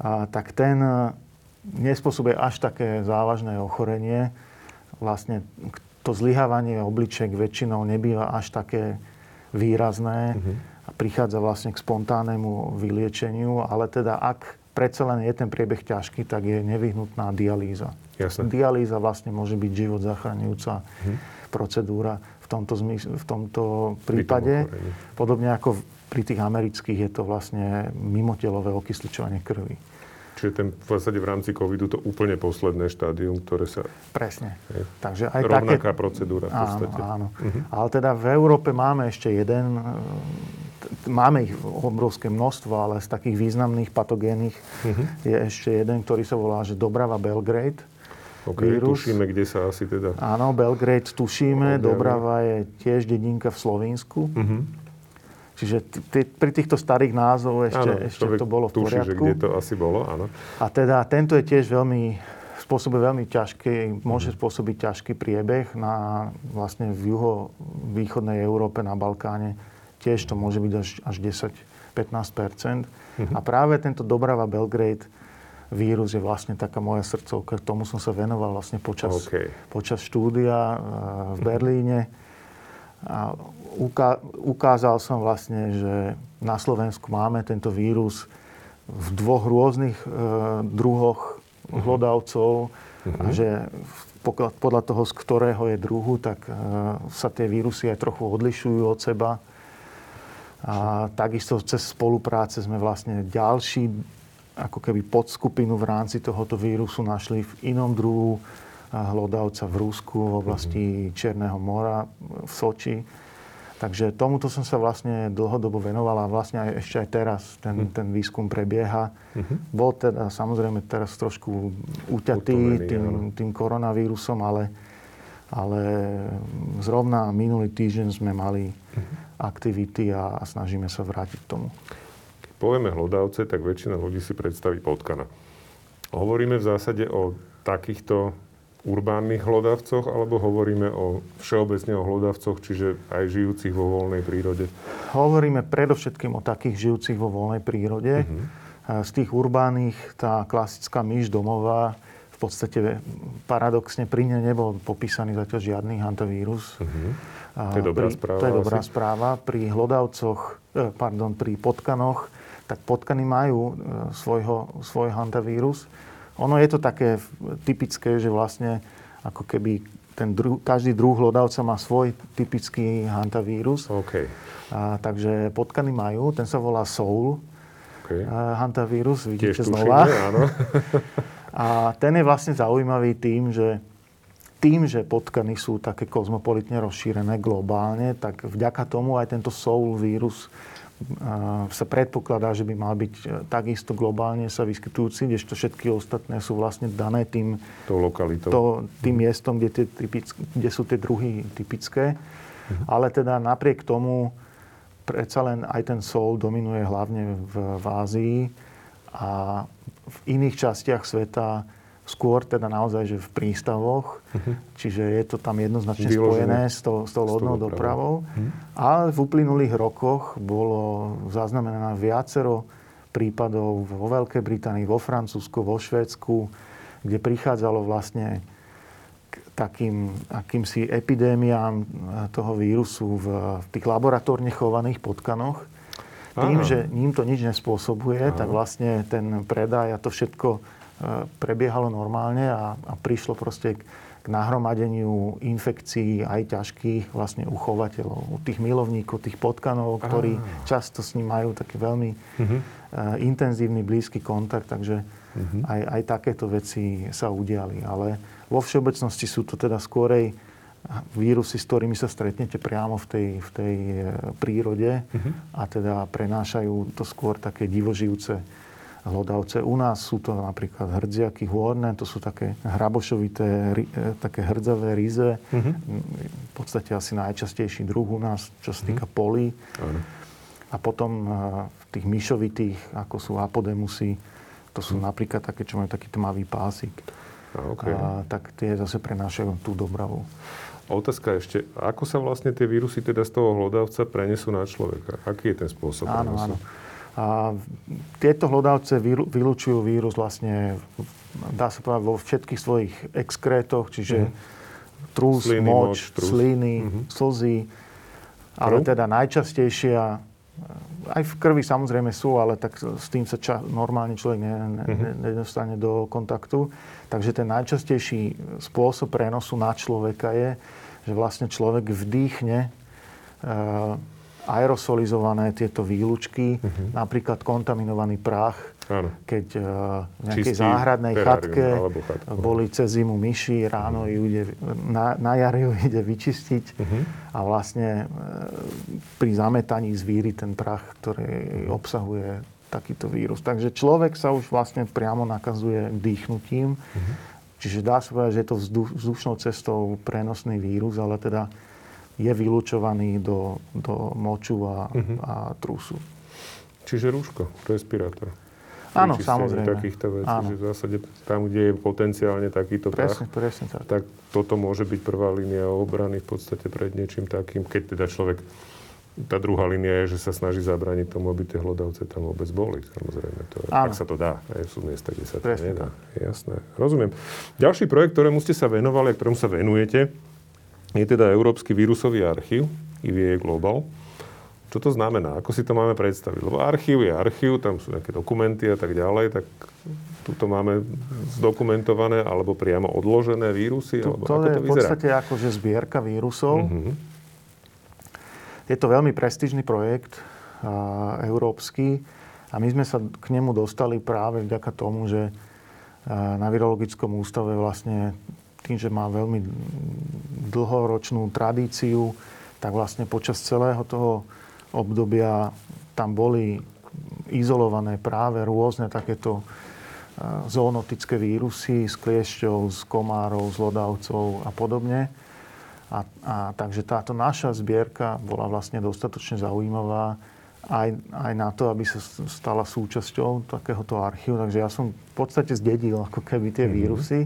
A, tak ten e, nespôsobuje až také závažné ochorenie, vlastne, to zlyhávanie obličiek väčšinou nebýva až také výrazné uh-huh. Prichádza vlastne k spontánnemu vyliečeniu, ale teda ak predsa len je ten priebeh ťažký, tak je nevyhnutná dialýza. Jasne. Dialýza vlastne môže byť život zachraňujúca hm. procedúra v tomto, zmysl, v tomto prípade. Podobne ako pri tých amerických je to vlastne mimotelové okysličovanie krvi. Čiže ten v zásade v rámci covidu to úplne posledné štádium, ktoré sa... Presne. Je, Takže aj rovnaká také... procedúra v podstate. Áno, áno. Uh-huh. Ale teda v Európe máme ešte jeden máme ich obrovské množstvo, ale z takých významných patogénnych uh-huh. je ešte jeden, ktorý sa volá, že Dobrava Belgrade. OK, vírus. tušíme, kde sa asi teda... Áno, Belgrade tušíme, objavil. Dobrava je tiež dedinka v Slovensku. Uh-huh. Čiže t- pri týchto starých názov ešte, áno, ešte to bolo v tuší, poriadku. Že kde to asi bolo, áno. A teda tento je tiež veľmi, spôsobuje veľmi ťažký, môže spôsobiť ťažký priebeh na vlastne v juho-východnej Európe, na Balkáne tiež to môže byť až, až 10-15 mm-hmm. A práve tento Dobrava Belgrade vírus je vlastne taká moja srdcovka. Tomu som sa venoval vlastne počas, okay. počas štúdia eh, v Berlíne. A uká, ukázal som vlastne, že na Slovensku máme tento vírus v dvoch rôznych e, druhoch mhm. hlodavcov mm-hmm. a že podľa toho, z ktorého je druhu, tak e, sa tie vírusy aj trochu odlišujú od seba. A takisto cez spolupráce sme vlastne ďalší ako keby podskupinu v rámci tohoto vírusu našli v inom druhu hlodavca v Rusku, v oblasti mm-hmm. Černého mora, v Soči. Takže tomuto som sa vlastne dlhodobo venoval a vlastne aj, ešte aj teraz ten, mm. ten výskum prebieha. Mm-hmm. Bol teda samozrejme teraz trošku uťatý tým, tým koronavírusom, ale, ale zrovna minulý týždeň sme mali mm-hmm aktivity a, a snažíme sa vrátiť k tomu. Keď povieme hlodavce, tak väčšina ľudí si predstaví potkana. Hovoríme v zásade o takýchto urbánnych hlodavcoch, alebo hovoríme o všeobecne o hlodavcoch, čiže aj žijúcich vo voľnej prírode? Hovoríme predovšetkým o takých žijúcich vo voľnej prírode. Uh-huh. Z tých urbánnych tá klasická myš domová podstate paradoxne pri nej nebol popísaný zatiaľ žiadny hantavírus. Uh-huh. To je dobrá pri, správa. To je dobrá asi. správa. Pri hlodavcoch, eh, pardon, pri potkanoch, tak potkany majú eh, svojho, svoj hantavírus. Ono je to také typické, že vlastne ako keby ten druh, každý druh hlodavca má svoj typický hantavírus. Okay. A, takže potkany majú, ten sa volá Soul. Okay. A, hantavírus, vidíte Tiež znova. Tušíme, áno. a ten je vlastne zaujímavý tým, že tým, že potkany sú také kozmopolitne rozšírené globálne, tak vďaka tomu aj tento soul vírus sa predpokladá, že by mal byť e, takisto globálne sa vyskytujúci, kdežto všetky ostatné sú vlastne dané tým, Tou lokalitou. To, tým miestom, kde, tie typické, kde sú tie druhy typické. Mhm. Ale teda napriek tomu predsa len aj ten sol dominuje hlavne v, v Ázii a v iných častiach sveta skôr teda naozaj, že v prístavoch, uh-huh. čiže je to tam jednoznačne Vyložené. spojené s, to, s tou lodnou dopravou. Uh-huh. Ale v uplynulých rokoch bolo zaznamenané viacero prípadov vo Veľkej Británii, vo Francúzsku, vo Švédsku, kde prichádzalo vlastne k takým akýmsi epidémiám toho vírusu v, v tých laboratórne chovaných potkanoch. Tým, Aha. že ním to nič nespôsobuje, Aha. tak vlastne ten predaj a to všetko prebiehalo normálne a, a prišlo proste k, k nahromadeniu infekcií aj ťažkých vlastne u chovateľov, u tých milovníkov, tých potkanov, ktorí ah. často s ním majú taký veľmi uh-huh. uh, intenzívny, blízky kontakt, takže uh-huh. aj, aj takéto veci sa udiali. Ale vo všeobecnosti sú to teda skôrej vírusy, s ktorými sa stretnete priamo v tej, v tej e, prírode uh-huh. a teda prenášajú to skôr také divožijúce hlodavce. U nás sú to napríklad hrdziaky hôrne, to sú také hrabošovité, e, také hrdzavé ryze. Mm-hmm. V podstate asi najčastejší druh u nás, čo sa týka mm-hmm. polí. A potom e, v tých myšovitých, ako sú apodemusy, to sú mm. napríklad také, čo majú taký tmavý pásik. Okay. a, tak tie zase prenášajú tú dobravu. Otázka ešte, ako sa vlastne tie vírusy teda z toho hlodavca prenesú na človeka? Aký je ten spôsob? Áno, áno. A tieto hlodavce vylúčujú vírus vlastne, dá sa povedať, vo všetkých svojich exkrétoch, čiže mm. trús, sliny, moč, moč trús. sliny, mm-hmm. slzy. Ale teda najčastejšia Aj v krvi samozrejme sú, ale tak s tým sa ča- normálne človek ne, ne, mm-hmm. nedostane do kontaktu. Takže ten najčastejší spôsob prenosu na človeka je, že vlastne človek vdýchne aerosolizované tieto výlučky, uh-huh. napríklad kontaminovaný prach, Áno. keď uh, v nejakej Čistý záhradnej chatke boli cez zimu myši, ráno uh-huh. ju ide, na, na jar ju ide vyčistiť uh-huh. a vlastne uh, pri zametaní zvíry ten prach, ktorý obsahuje takýto vírus. Takže človek sa už vlastne priamo nakazuje dýchnutím, uh-huh. čiže dá sa povedať, že je to vzdušnou cestou prenosný vírus, ale teda je vylúčovaný do, do moču a, uh-huh. a trusu. Čiže rúško, respirátor. Áno, samozrejme. takýchto vecí, Áno. že v zásade tam, kde je potenciálne takýto presne, prach, presne tak. tak toto môže byť prvá línia obrany v podstate pred niečím takým, keď teda človek tá druhá línia je, že sa snaží zabrániť tomu, aby tie hlodavce tam vôbec boli. Samozrejme, to, ak sa to dá. Aj sú miesta, kde sa to Presne nedá. Tak. Jasné. Rozumiem. Ďalší projekt, ktorému ste sa venovali a ktorému sa venujete, je teda Európsky vírusový archív, IVA Global. Čo to znamená? Ako si to máme predstaviť? Lebo archív je archív, tam sú nejaké dokumenty a tak ďalej, tak tuto máme zdokumentované alebo priamo odložené vírusy? Tu, alebo to ako je to v podstate akože zbierka vírusov. Uh-huh. Je to veľmi prestížny projekt a, európsky a my sme sa k nemu dostali práve vďaka tomu, že a, na Virologickom ústave vlastne tým, že má veľmi dlhoročnú tradíciu, tak vlastne počas celého toho obdobia tam boli izolované práve rôzne takéto zoonotické vírusy z kliešťov, z komárov, z lodavcov a podobne. A, a takže táto naša zbierka bola vlastne dostatočne zaujímavá aj, aj na to, aby sa stala súčasťou takéhoto archívu. Takže ja som v podstate zdedil ako keby tie mm-hmm. vírusy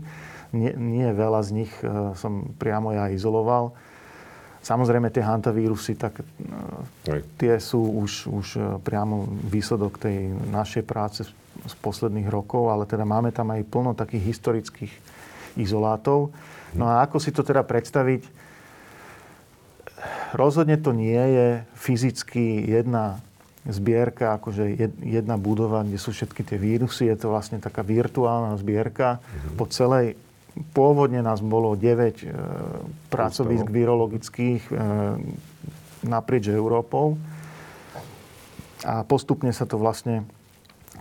nie, nie veľa z nich e, som priamo ja izoloval. Samozrejme tie hantavírusy, tak Aj. E, tie sú už, už e, priamo výsledok tej našej práce z posledných rokov, ale teda máme tam aj plno takých historických izolátov. No a ako si to teda predstaviť? Rozhodne to nie je fyzicky jedna zbierka, akože jedna budova, kde sú všetky tie vírusy. Je to vlastne taká virtuálna zbierka po celej Pôvodne nás bolo 9 e, pracovisk virologických e, naprieč Európou. A postupne sa to vlastne,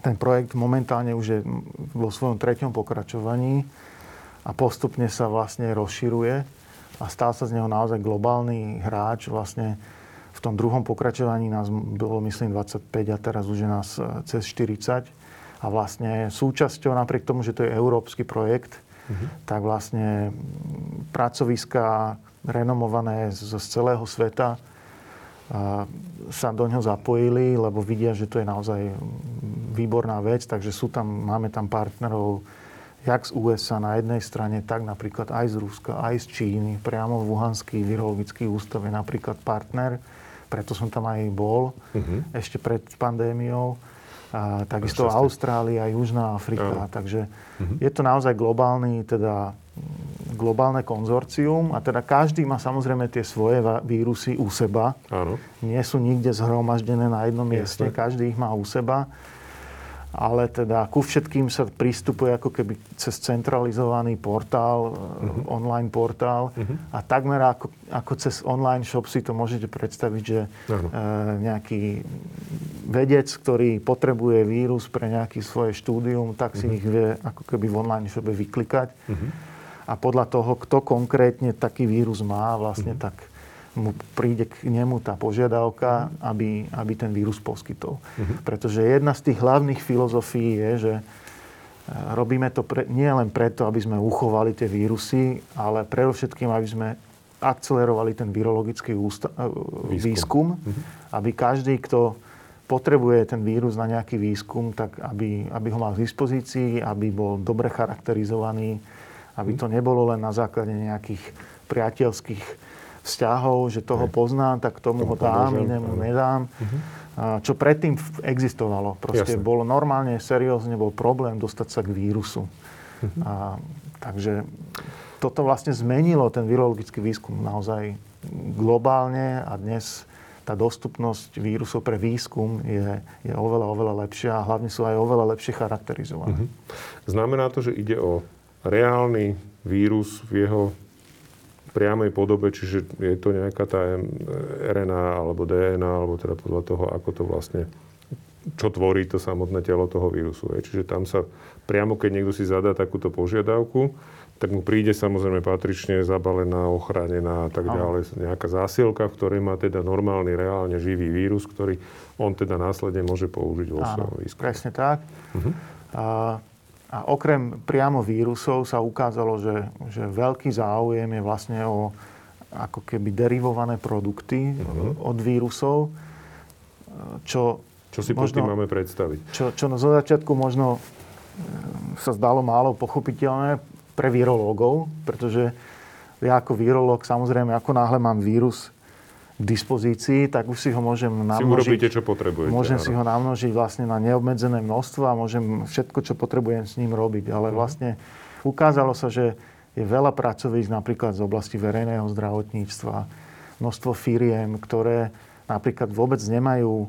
ten projekt momentálne už je vo svojom treťom pokračovaní a postupne sa vlastne rozširuje a stal sa z neho naozaj globálny hráč. Vlastne v tom druhom pokračovaní nás bolo, myslím, 25 a teraz už je nás e, cez 40. A vlastne súčasťou, napriek tomu, že to je európsky projekt, tak vlastne pracoviska renomované z, z celého sveta a sa do ňoho zapojili, lebo vidia, že to je naozaj výborná vec, takže sú tam, máme tam partnerov jak z USA na jednej strane, tak napríklad aj z Ruska, aj z Číny. Priamo v Wuhanský virologický ústav je napríklad partner, preto som tam aj bol uh-huh. ešte pred pandémiou a takisto Austrália, Južná Afrika. Takže uh-huh. je to naozaj globálny, teda globálne konzorcium a teda každý má samozrejme tie svoje vírusy u seba. Áno. Nie sú nikde zhromaždené na jednom mieste, každý ich má u seba ale teda ku všetkým sa pristupuje ako keby cez centralizovaný portál, uh-huh. online portál uh-huh. a takmer ako, ako cez online shop si to môžete predstaviť, že uh-huh. e, nejaký vedec, ktorý potrebuje vírus pre nejaké svoje štúdium, tak si uh-huh. ich vie ako keby v online shope vyklikať. Uh-huh. A podľa toho, kto konkrétne taký vírus má, vlastne uh-huh. tak mu príde k nemu tá požiadavka, aby, aby ten vírus poskytol. Uh-huh. Pretože jedna z tých hlavných filozofií je, že e, robíme to pre, nie len preto, aby sme uchovali tie vírusy, ale predovšetkým, aby sme akcelerovali ten virologický ústa- e, výskum, výskum uh-huh. aby každý, kto potrebuje ten vírus na nejaký výskum, tak aby, aby ho mal k dispozícii, aby bol dobre charakterizovaný, aby mhm. to nebolo len na základe nejakých priateľských vzťahov, že toho poznám, tak tomu, tomu ho dám, inému nedám. Uh-huh. Čo predtým existovalo. Proste Jasne. bolo normálne, seriózne, bol problém dostať sa k vírusu. Uh-huh. A, takže toto vlastne zmenilo ten virologický výskum naozaj globálne a dnes tá dostupnosť vírusov pre výskum je, je oveľa, oveľa lepšia a hlavne sú aj oveľa lepšie charakterizované. Mm-hmm. Znamená to, že ide o reálny vírus v jeho priamej podobe, čiže je to nejaká tá RNA alebo DNA, alebo teda podľa toho, ako to vlastne čo tvorí to samotné telo toho vírusu. Je. Čiže tam sa priamo, keď niekto si zadá takúto požiadavku, tak mu príde samozrejme patrične zabalená, ochránená a tak ďalej. Nejaká zásielka, v ktorej má teda normálny, reálne živý vírus, ktorý on teda následne môže použiť vo svojom výskume. presne tak. Uh-huh. A, a okrem priamo vírusov sa ukázalo, že, že veľký záujem je vlastne o ako keby derivované produkty uh-huh. od vírusov, čo čo si možno, pod tým máme predstaviť? Čo, čo na zo začiatku možno sa zdalo málo pochopiteľné, pre virológov, pretože ja ako virológ, samozrejme, ako náhle mám vírus k dispozícii, tak už si ho môžem namnožiť. Si urobíte, čo potrebujete. Môžem áno. si ho namnožiť vlastne na neobmedzené množstvo a môžem všetko, čo potrebujem s ním robiť. Ale mhm. vlastne ukázalo sa, že je veľa pracovísk napríklad z oblasti verejného zdravotníctva, množstvo firiem, ktoré napríklad vôbec nemajú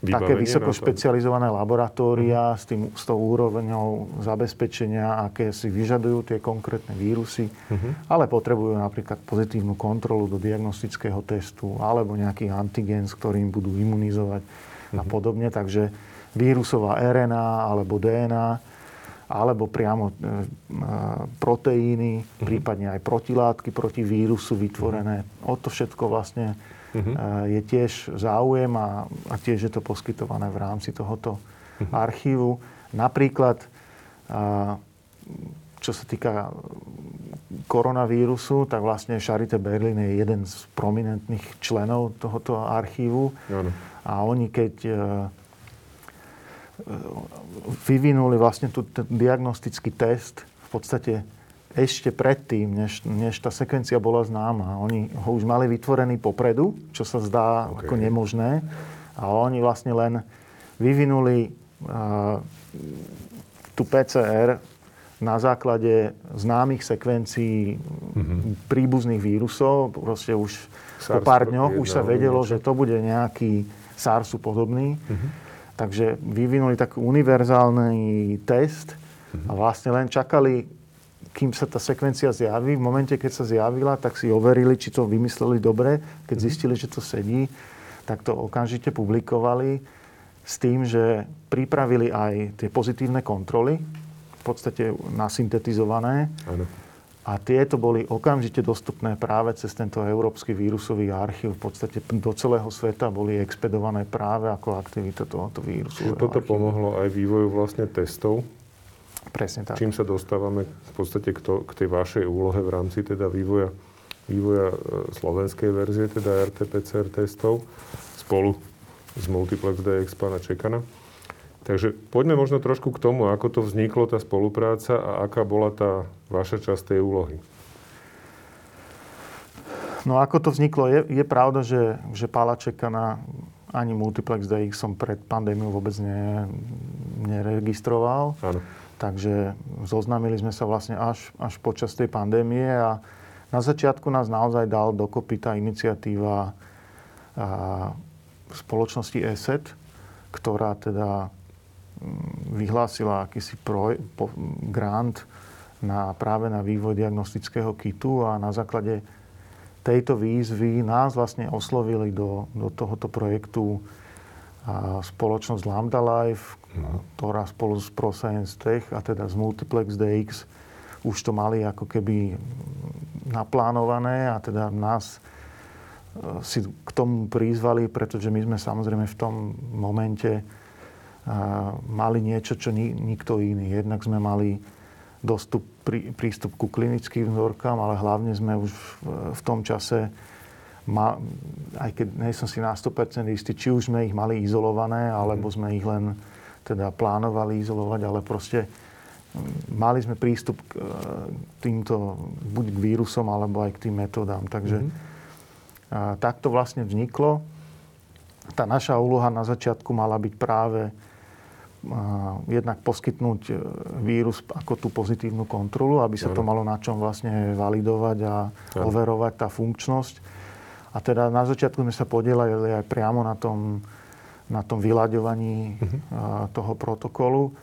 také vysoko špecializované laboratória uh-huh. s, tým, s tou úrovňou zabezpečenia, aké si vyžadujú tie konkrétne vírusy, uh-huh. ale potrebujú napríklad pozitívnu kontrolu do diagnostického testu alebo nejaký antigen, s ktorým budú imunizovať uh-huh. a podobne. Takže vírusová RNA alebo DNA alebo priamo e, e, proteíny, uh-huh. prípadne aj protilátky proti vírusu vytvorené. Uh-huh. O to všetko vlastne uh-huh. je tiež záujem a, a tiež je to poskytované v rámci tohoto uh-huh. archívu. Napríklad, čo sa týka koronavírusu, tak vlastne Charité Berlin je jeden z prominentných členov tohoto archívu. Ano. A oni keď e, e, vyvinuli vlastne tu diagnostický test, v podstate ešte predtým, než, než tá sekvencia bola známa. Oni ho už mali vytvorený popredu, čo sa zdá okay. ako nemožné. A oni vlastne len vyvinuli uh, tú PCR na základe známych sekvencií mm-hmm. príbuzných vírusov. Proste už SARS po pár dňoch už sa vedelo, že to bude nejaký SARSu podobný. Mm-hmm. Takže vyvinuli taký univerzálny test mm-hmm. a vlastne len čakali kým sa tá sekvencia zjaví. V momente, keď sa zjavila, tak si overili, či to vymysleli dobre. Keď mhm. zistili, že to sedí, tak to okamžite publikovali s tým, že pripravili aj tie pozitívne kontroly, v podstate nasyntetizované. Ano. A tieto boli okamžite dostupné práve cez tento Európsky vírusový archív. V podstate do celého sveta boli expedované práve ako aktivita tohoto vírusu. Toto archívu. pomohlo aj vývoju vlastne testov Presne tak. Čím sa dostávame v podstate k, to, k tej vašej úlohe v rámci teda vývoja, vývoja e, slovenskej verzie, teda RT-PCR testov, spolu s Multiplex DX pána Čekana. Takže poďme možno trošku k tomu, ako to vzniklo, tá spolupráca a aká bola tá vaša časť tej úlohy. No ako to vzniklo, je, je pravda, že, že Pála Čekana ani Multiplex DX som pred pandémiou vôbec ne, neregistroval. Áno. Takže zoznámili sme sa vlastne až, až počas tej pandémie a na začiatku nás naozaj dal dokopy tá iniciatíva spoločnosti ESET, ktorá teda mm, vyhlásila akýsi pro, po, grant na, práve na vývoj diagnostického kitu a na základe tejto výzvy nás vlastne oslovili do, do tohoto projektu spoločnosť Lambda Life, ktorá spolu s ProScience Tech a teda z Multiplex DX už to mali ako keby naplánované a teda nás e, si k tomu prizvali, pretože my sme samozrejme v tom momente e, mali niečo, čo nikto iný. Jednak sme mali dostup, prístup ku klinickým vzorkám, ale hlavne sme už v tom čase ma, aj keď nie som si na 100% istý, či už sme ich mali izolované, alebo mhm. sme ich len teda plánovali izolovať, ale proste mm, mali sme prístup k e, týmto, buď k vírusom, alebo aj k tým metódám. Takže mm-hmm. takto vlastne vzniklo. Tá naša úloha na začiatku mala byť práve a, jednak poskytnúť e, vírus ako tú pozitívnu kontrolu, aby sa to malo na čom vlastne validovať a overovať tá funkčnosť A teda na začiatku sme sa podielali aj priamo na tom, na tom vyľaďovaní uh-huh. toho protokolu.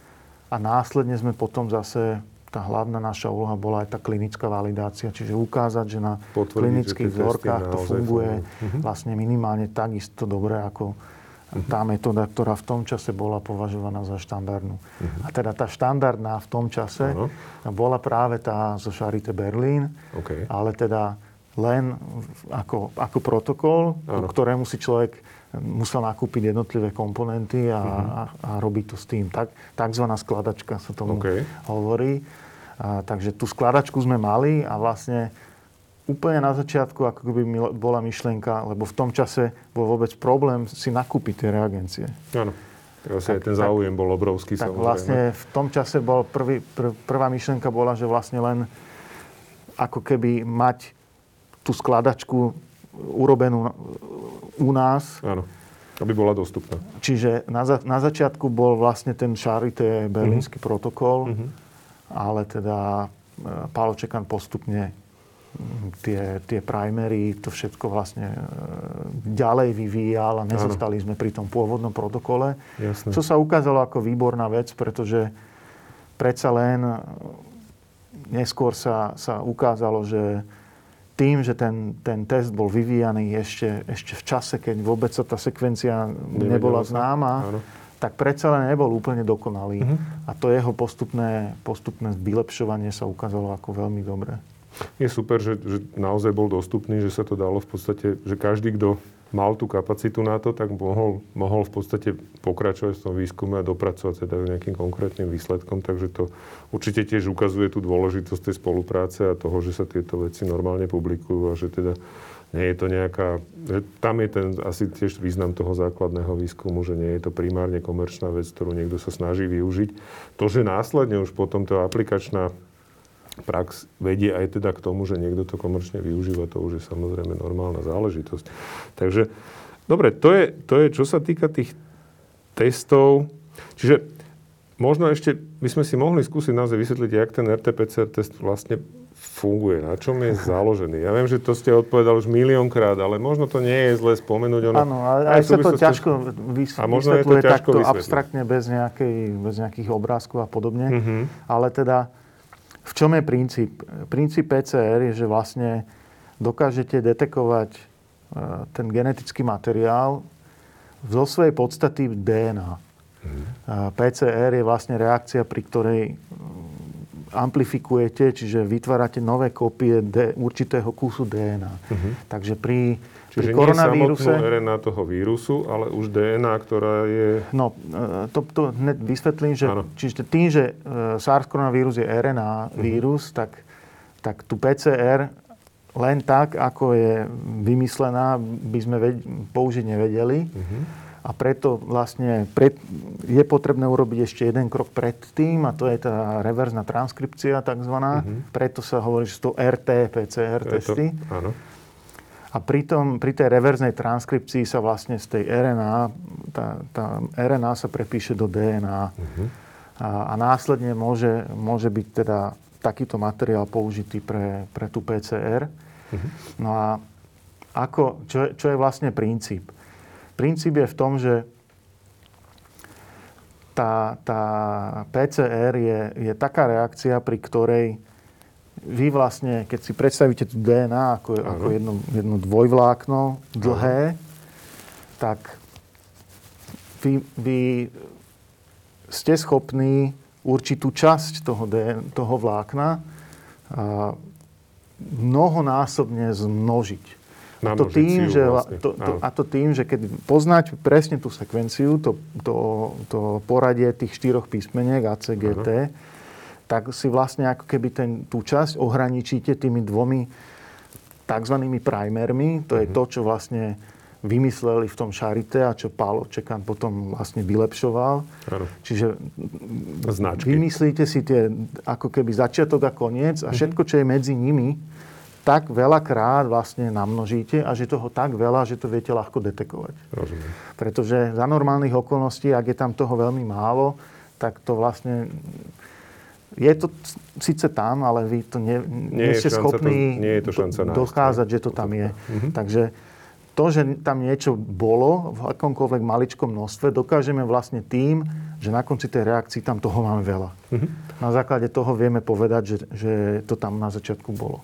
A následne sme potom zase tá hlavná naša úloha bola aj tá klinická validácia, čiže ukázať, že na Potvrdiť, klinických vzorkách to funguje uh-huh. vlastne minimálne takisto dobre ako uh-huh. tá metóda, ktorá v tom čase bola považovaná za štandardnú. Uh-huh. A teda tá štandardná v tom čase uh-huh. bola práve tá zo Charité Berlín, okay. ale teda len ako, ako protokol, uh-huh. ktorému si človek musel nakúpiť jednotlivé komponenty a, uh-huh. a, a robiť to s tým. Tak, takzvaná skladačka sa tomu okay. hovorí. A, takže tú skladačku sme mali a vlastne úplne na začiatku, ako by bola myšlienka, lebo v tom čase bol vôbec problém si nakúpiť tie reagencie. Áno. Vlastne tak, ten záujem tak, bol obrovský. Tak samozrejme. vlastne v tom čase bol prvý, pr, prvá myšlienka bola, že vlastne len ako keby mať tú skladačku urobenú u nás. Áno, aby bola dostupná. Čiže na, za, na začiatku bol vlastne ten Charité berlínsky uh-huh. protokol, uh-huh. ale teda e, Pálo Čekan postupne tie, tie primery, to všetko vlastne e, ďalej vyvíjal a nezostali sme pri tom pôvodnom protokole. Jasne. Čo sa ukázalo ako výborná vec, pretože predsa len neskôr sa, sa ukázalo, že tým, že ten, ten test bol vyvíjaný ešte, ešte v čase, keď vôbec sa tá sekvencia nebola známa, Áno. tak predsa len nebol úplne dokonalý. Uh-huh. A to jeho postupné, postupné vylepšovanie sa ukázalo ako veľmi dobré. Je super, že, že naozaj bol dostupný, že sa to dalo v podstate, že každý, kto mal tú kapacitu na to, tak mohol, mohol v podstate pokračovať v tom výskume a dopracovať teda k nejakým konkrétnym výsledkom. Takže to určite tiež ukazuje tú dôležitosť tej spolupráce a toho, že sa tieto veci normálne publikujú a že teda nie je to nejaká... Že tam je ten asi tiež význam toho základného výskumu, že nie je to primárne komerčná vec, ktorú niekto sa snaží využiť. To, že následne už potom tá aplikačná prax vedie aj teda k tomu, že niekto to komerčne využíva, to už je samozrejme normálna záležitosť. Takže, dobre, to je, to je čo sa týka tých testov. Čiže možno ešte by sme si mohli skúsiť naozaj vysvetliť, jak ten RT-PCR test vlastne funguje, na čom je založený. Ja viem, že to ste odpovedali už miliónkrát, ale možno to nie je zle spomenúť. Ono, Áno, ale aj sa to ťažko vys- a možno vysvetľuje je to ťažko takto vysvetliť. abstraktne, bez, nejakej, bez nejakých obrázkov a podobne. Mm-hmm. Ale teda v čom je princíp? Princíp PCR je, že vlastne dokážete detekovať e, ten genetický materiál zo svojej podstaty DNA. Mm. PCR je vlastne reakcia, pri ktorej amplifikujete, čiže vytvárate nové kópie určitého kúsu DNA. Mm-hmm. Takže pri Čiže pri koronavíruse... nie RNA toho vírusu, ale už DNA, ktorá je... No, e, to, to hneď vysvetlím, že čiže tým, že e, SARS koronavírus je RNA uh-huh. vírus, tak, tak tu PCR len tak, ako je vymyslená, by sme ved- použiť nevedeli. Uh-huh. A preto vlastne pred, je potrebné urobiť ešte jeden krok pred tým, a to je tá reverzná transkripcia takzvaná. Uh-huh. Preto sa hovorí, že to RT-PCR testy. To, áno. A pritom, pri tej reverznej transkripcii sa vlastne z tej RNA, tá, tá RNA sa prepíše do DNA. Uh-huh. A, a následne môže, môže byť teda takýto materiál použitý pre, pre tú PCR. Uh-huh. No a ako, čo, čo je vlastne princíp? Princíp je v tom, že tá, tá PCR je, je taká reakcia, pri ktorej vy vlastne, keď si predstavíte tú DNA ako, ako jedno, jedno dvojvlákno dlhé, Aha. tak vy, vy ste schopní určitú časť toho, DNA, toho vlákna a mnohonásobne zmnožiť. A to, tým, že, vlastne. to, to, a to tým, že keď poznáte presne tú sekvenciu, to, to, to poradie tých štyroch písmeniek ACGT, Aha tak si vlastne ako keby ten, tú časť ohraničíte tými dvomi tzv. primermi. To je mm-hmm. to, čo vlastne vymysleli v tom šarite a čo Pálo Čekan potom vlastne vylepšoval. Ano. Čiže Značky. vymyslíte si tie ako keby začiatok a koniec a mhm. všetko, čo je medzi nimi, tak veľakrát vlastne namnožíte a že toho tak veľa, že to viete ľahko detekovať. Rozumiem. Pretože za normálnych okolností, ak je tam toho veľmi málo, tak to vlastne je to síce tam, ale vy to nie, nie, nie ste schopní to, nie je to šanca dokázať, že to tam je. Uh-huh. Takže to, že tam niečo bolo v akomkoľvek maličkom množstve, dokážeme vlastne tým, že na konci tej reakcii tam toho máme veľa. Mm-hmm. Na základe toho vieme povedať, že, že to tam na začiatku bolo.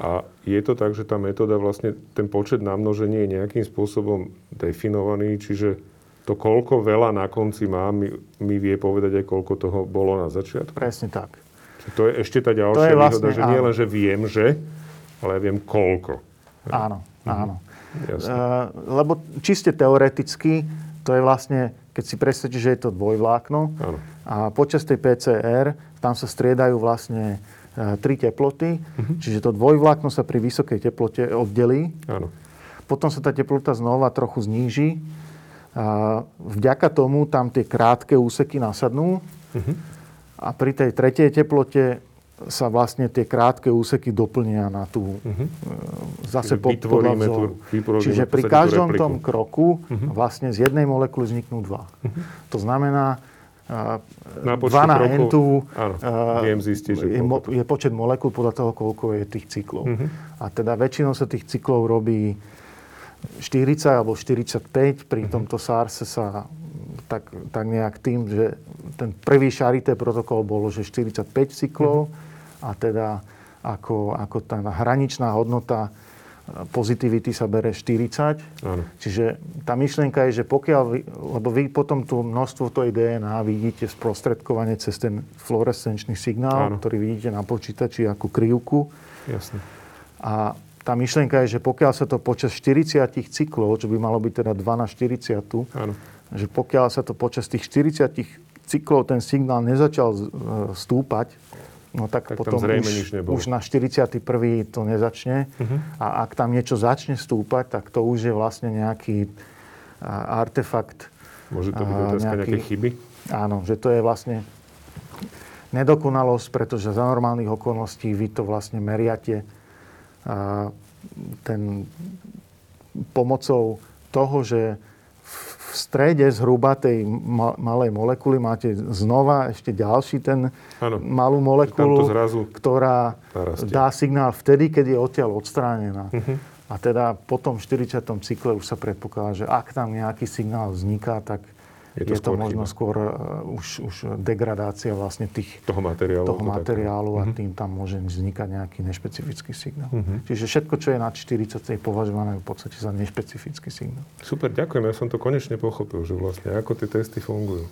A je to tak, že tá metóda vlastne, ten počet namnožení je nejakým spôsobom definovaný, čiže to, koľko veľa na konci má, mi, mi vie povedať aj, koľko toho bolo na začiatku. Presne tak. To je ešte tá ďalšia vlastne, výhoda, že nie len, že viem, že, ale viem koľko. Áno, áno. Jasne. Uh, lebo čiste teoreticky, to je vlastne, keď si predstavíte, že je to dvojvlákno Áno. a počas tej PCR tam sa striedajú vlastne uh, tri teploty, uh-huh. čiže to dvojvlákno sa pri vysokej teplote oddelí. Áno. Potom sa tá teplota znova trochu zníži. A vďaka tomu tam tie krátke úseky nasadnú. Uh-huh. A pri tej tretej teplote sa vlastne tie krátke úseky doplnia na tú uh-huh. zase pod, podľa Čiže pri každom tom kroku uh-huh. vlastne z jednej molekuly vzniknú dva. Uh-huh. To znamená, na dva na n že je, mo, je počet molekúl podľa toho, koľko je tých cyklov. Uh-huh. A teda väčšinou sa tých cyklov robí 40 alebo 45, pri uh-huh. tomto SARS sa tak, tak nejak tým, že ten prvý šarité protokol bolo, že 45 cyklov, uh-huh a teda ako, ako tá hraničná hodnota pozitivity sa bere 40. Áno. Čiže tá myšlienka je, že pokiaľ vy, lebo vy potom tú množstvo tej DNA vidíte sprostredkovane cez ten fluorescenčný signál, Áno. ktorý vidíte na počítači ako krivku. Jasne. A tá myšlienka je, že pokiaľ sa to počas 40 cyklov, čo by malo byť teda 2 na 40, Áno. že pokiaľ sa to počas tých 40 cyklov ten signál nezačal e, stúpať, No tak, tak potom už, už na 41. to nezačne. Uh-huh. A ak tam niečo začne stúpať, tak to už je vlastne nejaký a, artefakt. Môže to byť otázka nejaké chyby? Áno, že to je vlastne nedokonalosť, pretože za normálnych okolností vy to vlastne meriate ten pomocou toho, že v strede zhruba tej ma- malej molekuly máte znova ešte ďalší ten ano. malú molekulu, zrazu ktorá narastie. dá signál vtedy, keď je odtiaľ odstránená. Uh-huh. A teda po tom 40. cykle už sa predpokladá, že ak tam nejaký signál vzniká, tak je to, je to možno chyba. skôr uh, už, už degradácia vlastne tých, toho materiálu, toho materiálu a uh-huh. tým tam môže vznikať nejaký nešpecifický signál. Uh-huh. Čiže všetko, čo je nad 40, je považované v podstate za nešpecifický signál. Super, ďakujem. Ja som to konečne pochopil, že vlastne ako tie testy fungujú.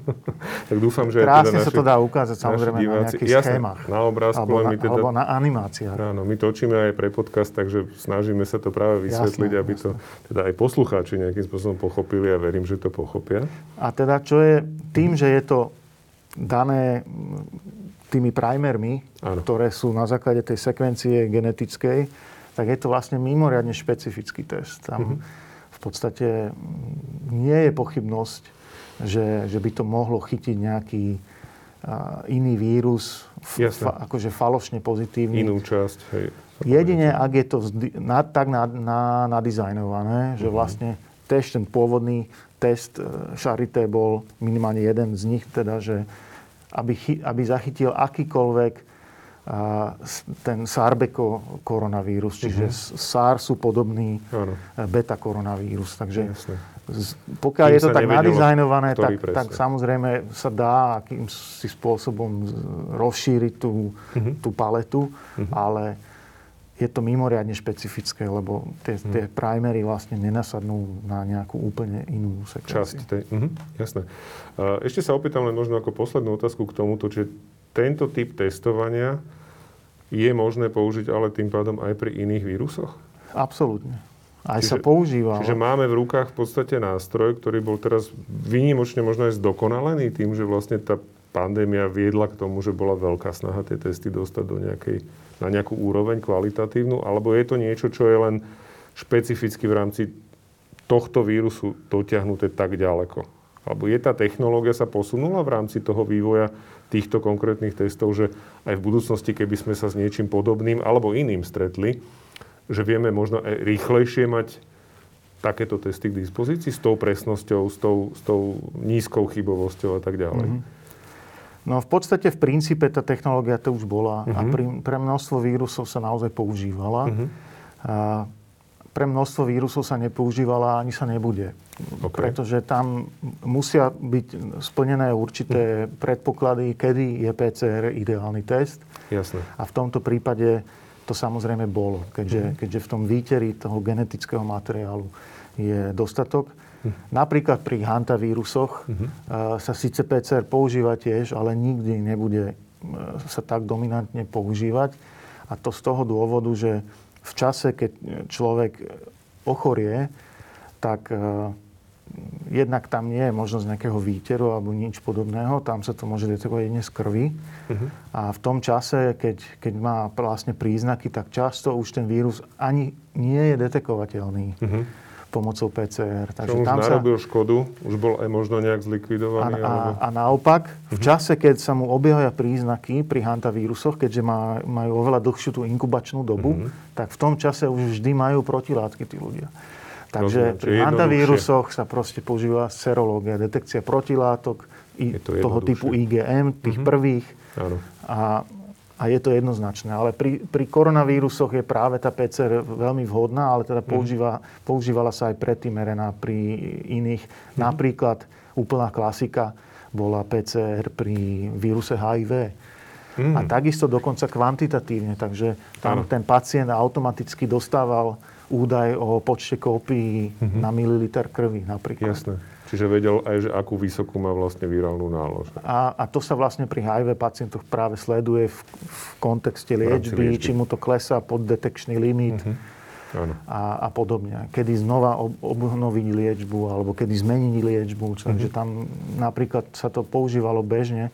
tak dúfam, že... Krásne teda naši, sa to dá ukázať samozrejme diváci, na nejakých jasne, schémach. Na obrázku. Alebo na, teda, alebo na animáciách. Áno, my točíme aj pre podcast, takže snažíme sa to práve vysvetliť, jasne, aby jasne. to teda aj poslucháči nejakým spôsobom pochopili a verím, že to pochopia. A teda čo je tým, že je to dané tými primermi, ano. ktoré sú na základe tej sekvencie genetickej, tak je to vlastne mimoriadne špecifický test. Tam uh-huh. v podstate nie je pochybnosť, že, že by to mohlo chytiť nejaký uh, iný vírus, fa, akože falošne pozitívny. Inú časť. Hej. Jedine, ak je to na, tak na, na, nadizajnované, uh-huh. že mhm. vlastne test, ten pôvodný test Charité e, bol minimálne jeden z nich, teda, že aby, aby zachytil akýkoľvek a, ten Sarbeko koronavírus, čiže uh-huh. SARSu podobný ano. E, beta koronavírus. Takže z, pokiaľ Tým je to tak nadizajnované, tak, tak samozrejme sa dá akýmsi spôsobom rozšíriť tú, uh-huh. tú paletu, uh-huh. ale je to mimoriadne špecifické, lebo tie, hmm. tie primery vlastne nenasadnú na nejakú úplne inú sekvenciu. Časť tej, uh-huh, jasné. Ešte sa opýtam len možno ako poslednú otázku k tomuto, či tento typ testovania je možné použiť ale tým pádom aj pri iných vírusoch? Absolútne. Aj čiže, sa používa. Čiže máme v rukách v podstate nástroj, ktorý bol teraz výnimočne možno aj zdokonalený tým, že vlastne tá pandémia viedla k tomu, že bola veľká snaha tie testy dostať do nejakej na nejakú úroveň kvalitatívnu, alebo je to niečo, čo je len špecificky v rámci tohto vírusu dotiahnuté tak ďaleko? Alebo je tá technológia sa posunula v rámci toho vývoja týchto konkrétnych testov, že aj v budúcnosti, keby sme sa s niečím podobným alebo iným stretli, že vieme možno aj rýchlejšie mať takéto testy k dispozícii s tou presnosťou, s tou, s tou nízkou chybovosťou a tak ďalej. Mm-hmm. No v podstate v princípe tá technológia to už bola uh-huh. a mhm. pri, pre množstvo vírusov sa naozaj používala. Uh-huh. A pre množstvo vírusov sa nepoužívala ani sa nebude. Okay. Pretože tam musia byť splnené určité hm. predpoklady, kedy je PCR ideálny test. Jasne. A v tomto prípade to samozrejme bolo, keďže, mm. keďže v tom výteri toho genetického materiálu je dostatok. Napríklad pri hantavírusoch mm-hmm. sa síce PCR používa tiež, ale nikdy nebude sa tak dominantne používať. A to z toho dôvodu, že v čase, keď človek ochorie, tak jednak tam nie je možnosť nejakého výteru alebo nič podobného, tam sa to môže detekovať jedne z krvi. Uh-huh. A v tom čase, keď, keď má vlastne príznaky, tak často už ten vírus ani nie je detekovateľný. Uh-huh pomocou PCR. Takže Čo už tam narobil sa... škodu, už bol aj možno nejak zlikvidovaný? A, a, alebo... a naopak, v mhm. čase, keď sa mu objavia príznaky pri hantavírusoch, keďže má, majú oveľa dlhšiu tú inkubačnú dobu, uh-huh. tak v tom čase už vždy majú protilátky tí ľudia. Takže Rozumiem, pri hantavírusoch sa proste používa serológia, detekcia protilátok i to toho typu IgM, tých mm-hmm. prvých. Áno. A, a je to jednoznačné. Ale pri, pri koronavírusoch je práve tá PCR veľmi vhodná, ale teda mhm. používa, mm-hmm. používala sa aj predtým RNA pri iných. Mm-hmm. Napríklad úplná klasika bola PCR pri víruse HIV. Mm. A takisto dokonca kvantitatívne, takže tam ano. ten pacient automaticky dostával údaj o počte kópií mm-hmm. na mililiter krvi napríklad. Jasné. Čiže vedel aj, že akú vysokú má vlastne virálnu nálož. A, a to sa vlastne pri HIV pacientoch práve sleduje v, v kontexte liečby, liečby, či mu to klesá pod detekčný limit mm-hmm. a, a podobne. Kedy znova ob, obnoviť liečbu, alebo kedy zmeniť liečbu. Takže mm-hmm. tam napríklad sa to používalo bežne.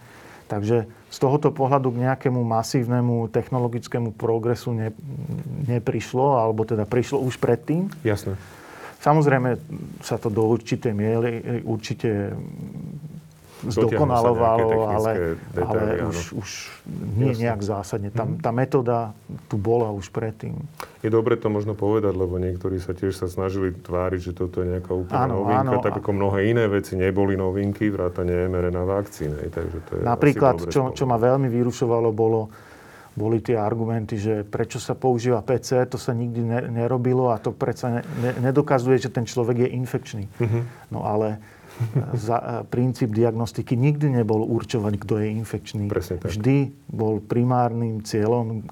Takže z tohoto pohľadu k nejakému masívnemu technologickému progresu ne, neprišlo, alebo teda prišlo už predtým. Jasné. Samozrejme sa to do určitej miery určite zdokonalovalo, ale, ale už, už nie Jasne. nejak zásadne. Tam, mhm. tá metóda tu bola už predtým. Je dobre to možno povedať, lebo niektorí sa tiež sa snažili tváriť, že toto je nejaká úplná áno, novinka, áno, tak ako mnohé iné veci neboli novinky, vrátane mRNA vakcíny. Takže to je Napríklad, čo, čo ma veľmi vyrušovalo, bolo, boli tie argumenty, že prečo sa používa PC, to sa nikdy ne, nerobilo a to predsa ne, ne, nedokazuje, že ten človek je infekčný. Uh-huh. No ale za, eh, princíp diagnostiky nikdy nebol určovať, kto je infekčný. Presne tak. Vždy bol primárnym cieľom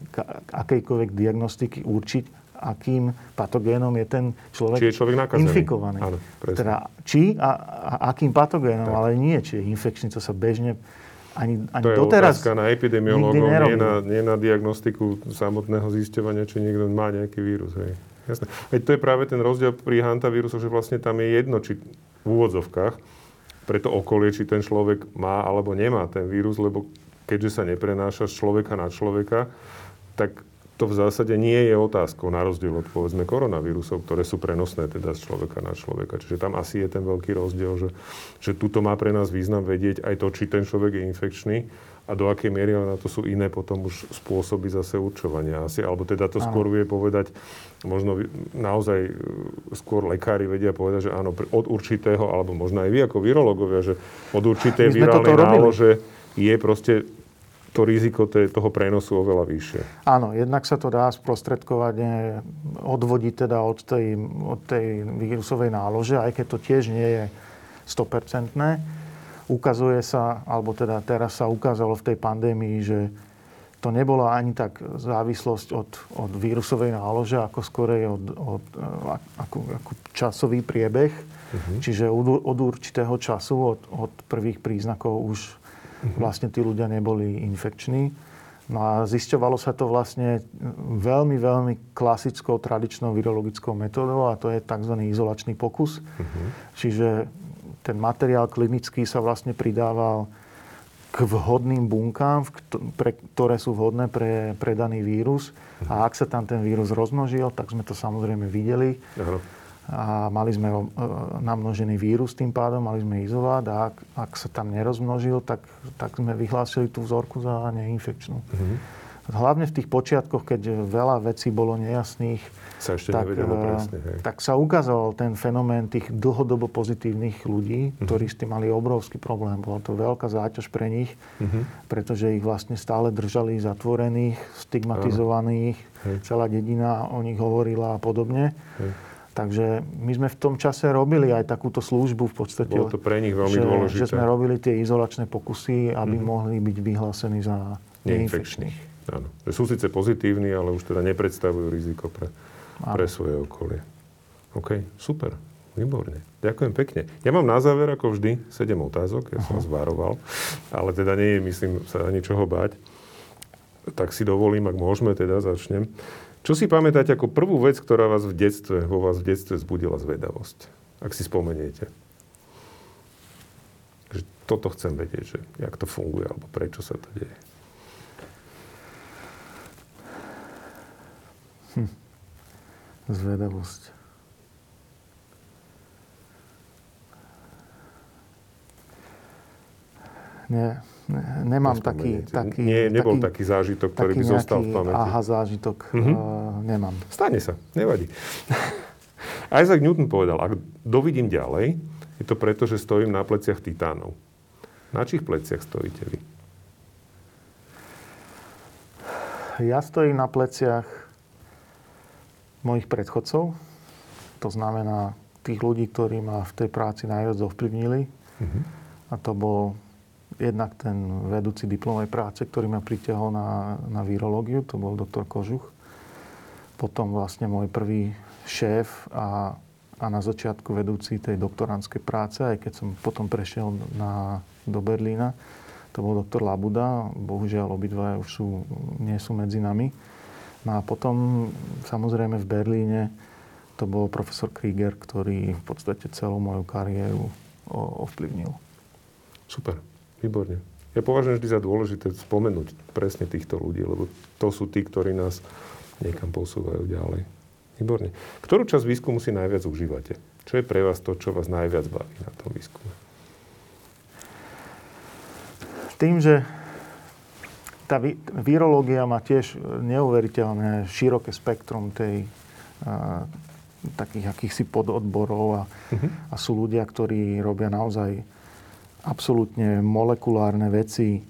akejkoľvek diagnostiky určiť, akým patogénom je ten človek, či je človek nakazený. infikovaný. Áno, teda či a, a akým patogénom, tak. ale nie, či je infekčný, to sa bežne ani, ani to je doteraz otázka na epidemiológov, nie na, nie na diagnostiku samotného zisťovania, či niekto má nejaký vírus. Hej. Jasné. Veď to je práve ten rozdiel pri hantavírusu, že vlastne tam je jedno, či v úvodzovkách pre to okolie, či ten človek má alebo nemá ten vírus, lebo keďže sa neprenáša z človeka na človeka, tak to v zásade nie je otázkou, na rozdiel od povedzme koronavírusov, ktoré sú prenosné teda z človeka na človeka. Čiže tam asi je ten veľký rozdiel, že, že tuto má pre nás význam vedieť aj to, či ten človek je infekčný a do akej miery, ale na to sú iné potom už spôsoby zase určovania asi. Alebo teda to skôr vie povedať, možno naozaj e, skôr lekári vedia povedať, že áno, od určitého, alebo možno aj vy ako virológovia, že od určitej virálnej nálože je proste to riziko toho prenosu oveľa vyššie. Áno, jednak sa to dá sprostredkovať, odvodiť teda od tej, od tej vírusovej nálože, aj keď to tiež nie je 100% ukazuje sa, alebo teda teraz sa ukázalo v tej pandémii, že to nebola ani tak závislosť od, od vírusovej nálože, ako skorej od, od, ako, ako časový priebeh. Uh-huh. Čiže od, od určitého času, od, od prvých príznakov už. Vlastne tí ľudia neboli infekční. No a zisťovalo sa to vlastne veľmi, veľmi klasickou, tradičnou virologickou metódou a to je tzv. izolačný pokus. Uh-huh. Čiže ten materiál klinický sa vlastne pridával k vhodným bunkám, pre, ktoré sú vhodné pre, pre daný vírus. A ak sa tam ten vírus rozmnožil, tak sme to samozrejme videli. Aha. A mali sme e, namnožený vírus tým pádom, mali sme izolát a ak, ak sa tam nerozmnožil, tak, tak sme vyhlásili tú vzorku za neinfekčnú. Uh-huh. hlavne v tých počiatkoch, keď veľa vecí bolo nejasných, sa ešte tak, eh, presne. Hej. tak sa ukazoval ten fenomén tých dlhodobo pozitívnych ľudí, Mhm. ktorí s tým mali obrovský problém. Bola to veľká záťaž pre nich, Mhm. pretože ich vlastne stále držali zatvorených, stigmatizovaných, Hej. celá dedina o nich hovorila a podobne. Hej. Takže my sme v tom čase robili aj takúto službu v podstate. Bolo to pre nich veľmi že, dôležité. že sme robili tie izolačné pokusy, aby Mhm. mohli byť vyhlásení za neinfekčných. Áno. Že sú síce pozitívni, ale už teda nepredstavujú riziko pre, Áno. pre svoje okolie. OK, super. Výborne. Ďakujem pekne. Ja mám na záver, ako vždy, 7 otázok. Ja som vás varoval. Ale teda nie je, myslím, sa ničoho báť. Tak si dovolím, ak môžeme, teda začnem. Čo si pamätáte ako prvú vec, ktorá vás v detstve, vo vás v detstve zbudila zvedavosť? Ak si spomeniete. Že toto chcem vedieť, že jak to funguje, alebo prečo sa to deje. Zvedavosť. Nie, nemám taký, taký... Nie, nebol taký, zážitok, ktorý by zostal v pamäti. aha zážitok. Mhm. Uh, nemám. Stane sa, nevadí. Isaac Newton povedal, ak dovidím ďalej, je to preto, že stojím na pleciach titánov. Na čích pleciach stojíte vy? Ja stojím na pleciach mojich predchodcov. To znamená tých ľudí, ktorí ma v tej práci najviac ovplyvnili. Mhm. A to bol jednak ten vedúci diplomovej práce, ktorý ma pritiahol na, na virológiu, to bol doktor Kožuch. Potom vlastne môj prvý šéf a, a na začiatku vedúci tej doktorantskej práce, aj keď som potom prešiel na, do Berlína, to bol doktor Labuda. Bohužiaľ, obidva už sú, nie sú medzi nami. No a potom, samozrejme, v Berlíne to bol profesor Krieger, ktorý v podstate celú moju kariéru ovplyvnil. Super, výborne. Ja považujem vždy za dôležité spomenúť presne týchto ľudí, lebo to sú tí, ktorí nás niekam posúvajú ďalej. Výborne. Ktorú časť výskumu si najviac užívate? Čo je pre vás to, čo vás najviac baví na tom výskume? Tým, že tá virológia má tiež neuveriteľné široké spektrum tej a, takých akýchsi pododborov a, a sú ľudia, ktorí robia naozaj absolútne molekulárne veci, e,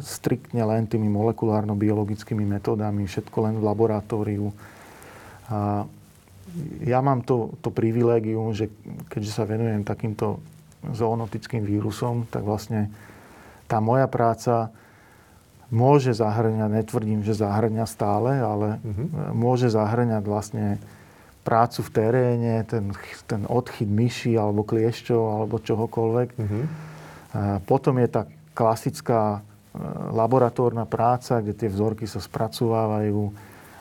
striktne len tými molekulárno-biologickými metódami, všetko len v laboratóriu. A ja mám to, to privilégium, že keďže sa venujem takýmto zoonotickým vírusom, tak vlastne tá moja práca môže zahrňať, netvrdím, že zahrňa stále, ale Mhm. môže zahrňať vlastne prácu v teréne, ten, ten odchyt myši alebo kliešťov alebo čohokoľvek. Mhm. A potom je tá klasická e, laboratórna práca, kde tie vzorky sa spracovávajú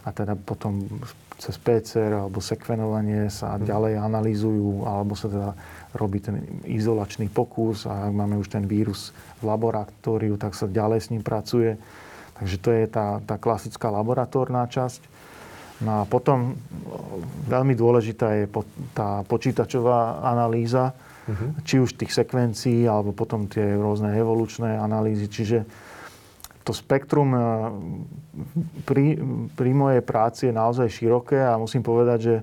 a teda potom cez PCR alebo sekvenovanie sa ďalej analýzujú alebo sa teda robí ten izolačný pokus a ak máme už ten vírus v laboratóriu, tak sa ďalej s ním pracuje. Takže to je tá, tá klasická laboratórna časť. No a potom veľmi dôležitá je tá počítačová analýza, Mhm. či už tých sekvencií, alebo potom tie rôzne evolučné analýzy. Čiže to spektrum e, pri, pri mojej práci je naozaj široké a musím povedať, že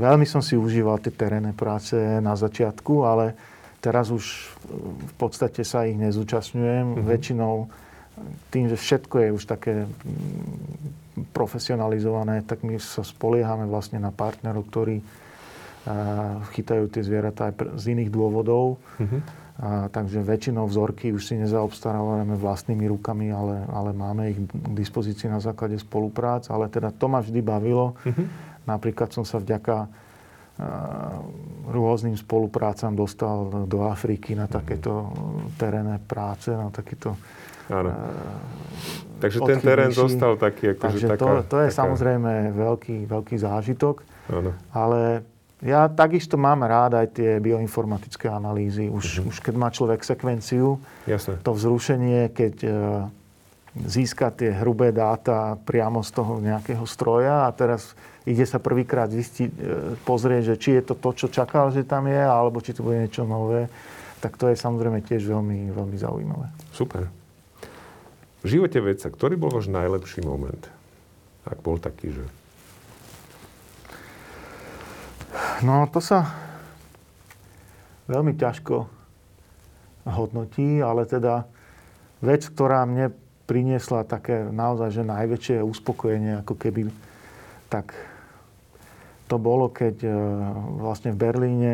veľmi som si užíval tie terénne práce na začiatku, ale teraz už v podstate sa ich nezúčastňujem. Väčšinou tým, že všetko je už také profesionalizované, tak my sa spoliehame vlastne na partnerov, ktorí a, chytajú tie zvieratá aj z iných dôvodov. Mhm. A, takže väčšinou vzorky už si nezaobstarávame vlastnými rukami, ale, ale máme ich k dispozícii na základe spoluprác. Ale teda to ma vždy bavilo. Mhm. Napríklad som sa vďaka a, rôznym spoluprácam dostal do Afriky na takéto terénne práce, na takéto Áno. Takže ten terén zostal taký, akože Takže taká... to, to je taká, samozrejme veľký, veľký zážitok. Áno. Ale ja takisto mám rád aj tie bioinformatické analýzy. Už, Mhm. už keď má človek sekvenciu, Jasné. to vzrušenie, keď e, získa tie hrubé dáta priamo z toho nejakého stroja a teraz ide sa prvýkrát zistiť, e, pozrieť, že či je to to, čo čakal, že tam je, alebo či to bude niečo nové, tak to je samozrejme tiež veľmi, veľmi zaujímavé. Super. V živote vedca, ktorý bol váš najlepší moment? Ak bol taký, že... No, to sa veľmi ťažko hodnotí, ale teda vec, ktorá mne priniesla také naozaj, že najväčšie uspokojenie, ako keby, tak to bolo, keď e, vlastne v Berlíne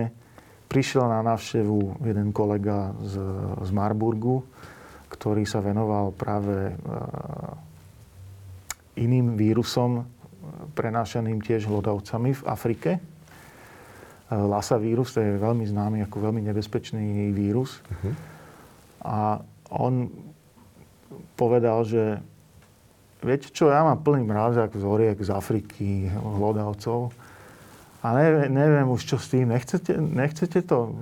prišiel na návštevu jeden kolega z, z Marburgu, ktorý sa venoval práve e, iným vírusom, prenášaným tiež hlodavcami v Afrike. E, Lassa vírus, to je veľmi známy ako veľmi nebezpečný vírus. Uh-huh. A on povedal, že viete čo, ja mám plný mrázak zoriek z Afriky, hlodavcov. A neviem, neviem už, čo s tým. Nechcete, nechcete to?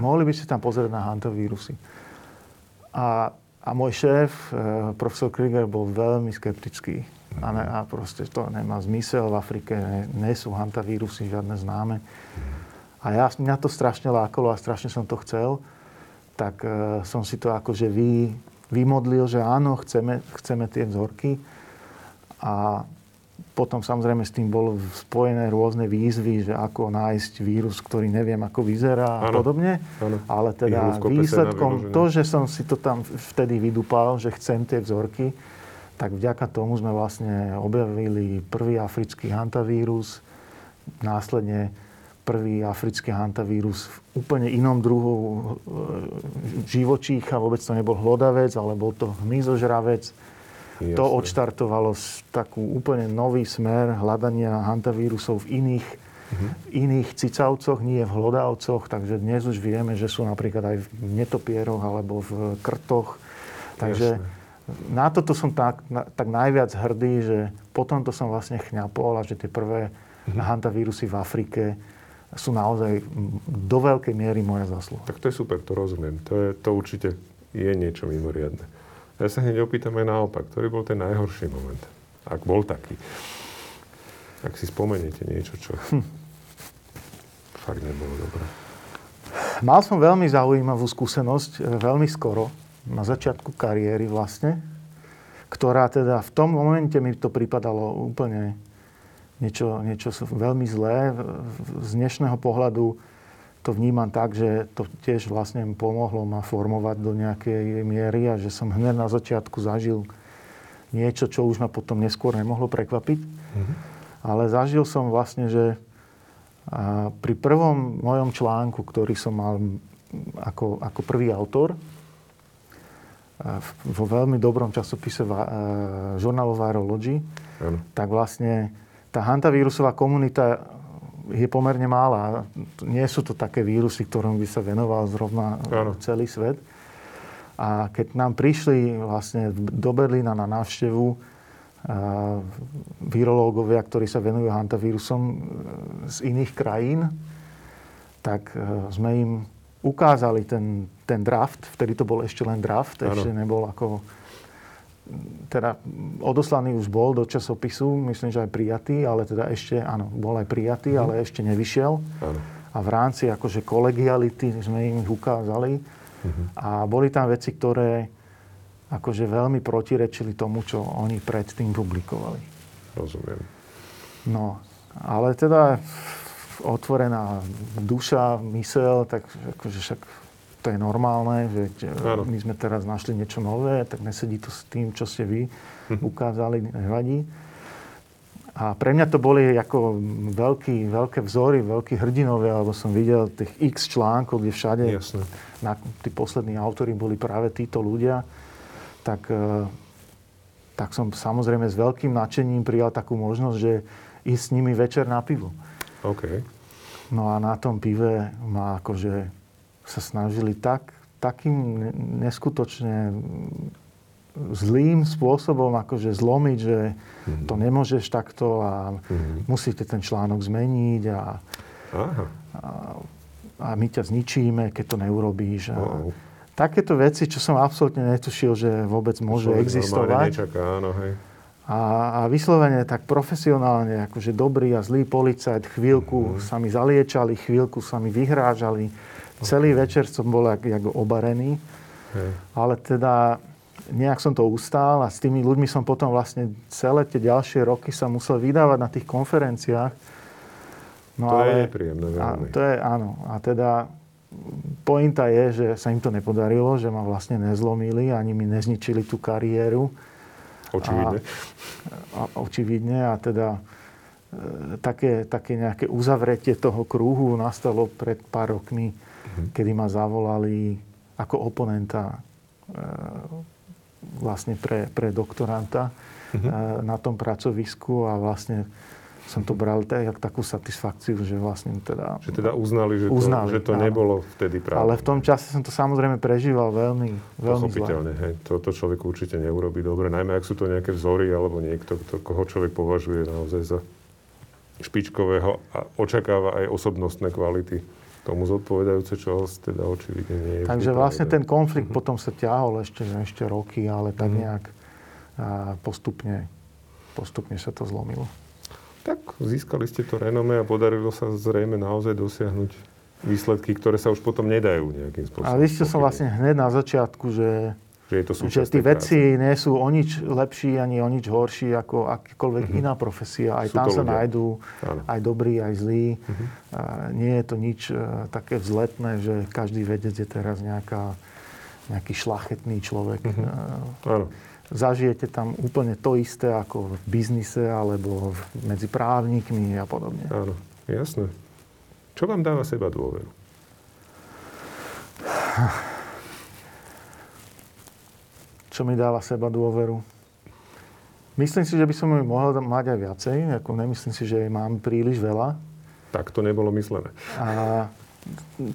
Mohli by ste tam pozrieť na hantovírusy. A, a môj šéf, eh, profesor Krieger, bol veľmi skeptický. A, ne, a proste to nemá zmysel. V Afrike nie, sú hantavírusy žiadne známe. A ja, mňa to strašne lákalo a strašne som to chcel. Tak uh, som si to akože vy, vymodlil, že áno, chceme, chceme tie vzorky. A potom samozrejme s tým bolo spojené rôzne výzvy, že ako nájsť vírus, ktorý neviem, ako vyzerá a podobne. Ano. Ale teda výsledkom, to, že som si to tam vtedy vydupal, že chcem tie vzorky, tak vďaka tomu sme vlastne objavili prvý africký hantavírus, následne prvý africký hantavírus v úplne inom druhu e, živočícha. Vôbec to nebol hlodavec, ale bol to hmyzožravec Jasne. To odštartovalo takú úplne nový smer hľadania hantavírusov v iných, uh-huh. iných cicavcoch, nie v hlodavcoch. Takže dnes už vieme, že sú napríklad aj v netopieroch alebo v krtoch. Takže Jasne. na toto som tak, na, tak najviac hrdý, že potom to som vlastne chňapol a že tie prvé uh-huh. hantavírusy v Afrike sú naozaj do veľkej miery moja zásluha. Tak to je super, to rozumiem. To, je, to určite je niečo mimoriadne. Ja sa hneď opýtam aj naopak, ktorý bol ten najhorší moment? Ak bol taký. Ak si spomeniete niečo, čo hm. fakt nebolo dobré. Mal som veľmi zaujímavú skúsenosť, e, veľmi skoro, na začiatku kariéry vlastne, ktorá teda v tom momente mi to pripadalo úplne niečo, niečo veľmi zlé. Z dnešného pohľadu to vnímam tak, že to tiež vlastne pomohlo ma formovať do nejakej miery a že som hneď na začiatku zažil niečo, čo už ma potom neskôr nemohlo prekvapiť. Mm-hmm. Ale zažil som vlastne, že pri prvom mojom článku, ktorý som mal ako, ako prvý autor, vo veľmi dobrom časopise Journal of Virology, ano. tak vlastne tá hantavírusová komunita je pomerne mála. Nie sú to také vírusy, ktorom by sa venoval zrovna ano. celý svet. A keď nám prišli vlastne do Berlína na návštevu virológovia, ktorí sa venujú hantavírusom e, z iných krajín, tak e, sme im ukázali ten, ten draft, vtedy to bol ešte len draft, ano. ešte nebol ako teda odoslaný už bol do časopisu, myslím, že aj prijatý, ale teda ešte, áno, bol aj prijatý, mm. ale ešte nevyšiel. Áno. A v rámci akože kolegiality sme im ich ukázali. Mm-hmm. A boli tam veci, ktoré akože veľmi protirečili tomu, čo oni predtým publikovali. Rozumiem. No, ale teda otvorená duša, mysel, tak akože však to je normálne, ano. my sme teraz našli niečo nové, tak nesedí to s tým, čo ste vy mhm. ukázali, nevadí. A pre mňa to boli ako veľký, veľké vzory, veľkí hrdinovia, alebo som videl tých x článkov, kde všade Jasne. Na, tí poslední autory boli práve títo ľudia. Tak, e, tak som samozrejme s veľkým nadšením prijal takú možnosť, že ísť s nimi večer na pivo. Okay. No a na tom pive ma akože sa snažili tak, takým neskutočne zlým spôsobom akože zlomiť, že mm-hmm. to nemôžeš takto a mm-hmm. musíte ten článok zmeniť a, Aha. a, a my ťa zničíme, keď to neurobíš. A, wow. Takéto veci, čo som absolútne netušil, že vôbec môžu existovať. Nečaká, áno, hej. A, a vyslovene tak profesionálne, akože dobrý a zlý policajt, chvíľku mm-hmm. sa mi zaliečali, chvíľku sa mi vyhrážali Celý večer som bol jak, jak obarený. Hej. Ale teda nejak som to ustál a s tými ľuďmi som potom vlastne celé tie ďalšie roky sa musel vydávať na tých konferenciách. No to ale, je nepríjemné veľmi. A, to je, áno. A teda pointa je, že sa im to nepodarilo, že ma vlastne nezlomili, ani mi nezničili tú kariéru. Očividne. A, a, očividne. A teda e, také, také nejaké uzavretie toho krúhu nastalo pred pár rokmi, mm-hmm. kedy ma zavolali ako oponenta e, vlastne pre, pre doktoranta uh-huh. na tom pracovisku a vlastne som to bral tak, takú satisfakciu, že vlastne teda... Že teda uznali, že uznali, to, že to nebolo vtedy práve. Ale v tom čase som to samozrejme prežíval veľmi, veľmi Pochopiteľne, hej. Toto človek určite neurobi dobre. Najmä, ak sú to nejaké vzory, alebo niekto, kto, koho človek považuje naozaj za špičkového a očakáva aj osobnostné kvality tomu zodpovedajúce, čo teda očividne nie je. Takže vlastne ten konflikt uh-huh. potom sa ťahol ešte, ešte roky, ale tak uh-huh. nejak postupne, postupne sa to zlomilo. Tak získali ste to renome a podarilo sa zrejme naozaj dosiahnuť výsledky, ktoré sa už potom nedajú nejakým spôsobom. A vy ste som vlastne hneď na začiatku, že že je to Že tí vedci nie sú o nič lepší ani o nič horší ako akýkoľvek uh-huh. iná profesia. Aj sú tam sa ľudia. nájdú Áno. aj dobrí, aj zlí. Uh-huh. A nie je to nič uh, také vzletné, že každý vedec je teraz nejaká, nejaký šlachetný človek. Uh-huh. Áno. Zažijete tam úplne to isté ako v biznise alebo medzi právnikmi a podobne. Áno, jasné. Čo vám dáva seba dôveru? čo mi dáva seba dôveru. Myslím si, že by som ju mohol mať aj viacej. Ako nemyslím si, že jej mám príliš veľa. Tak to nebolo myslené. A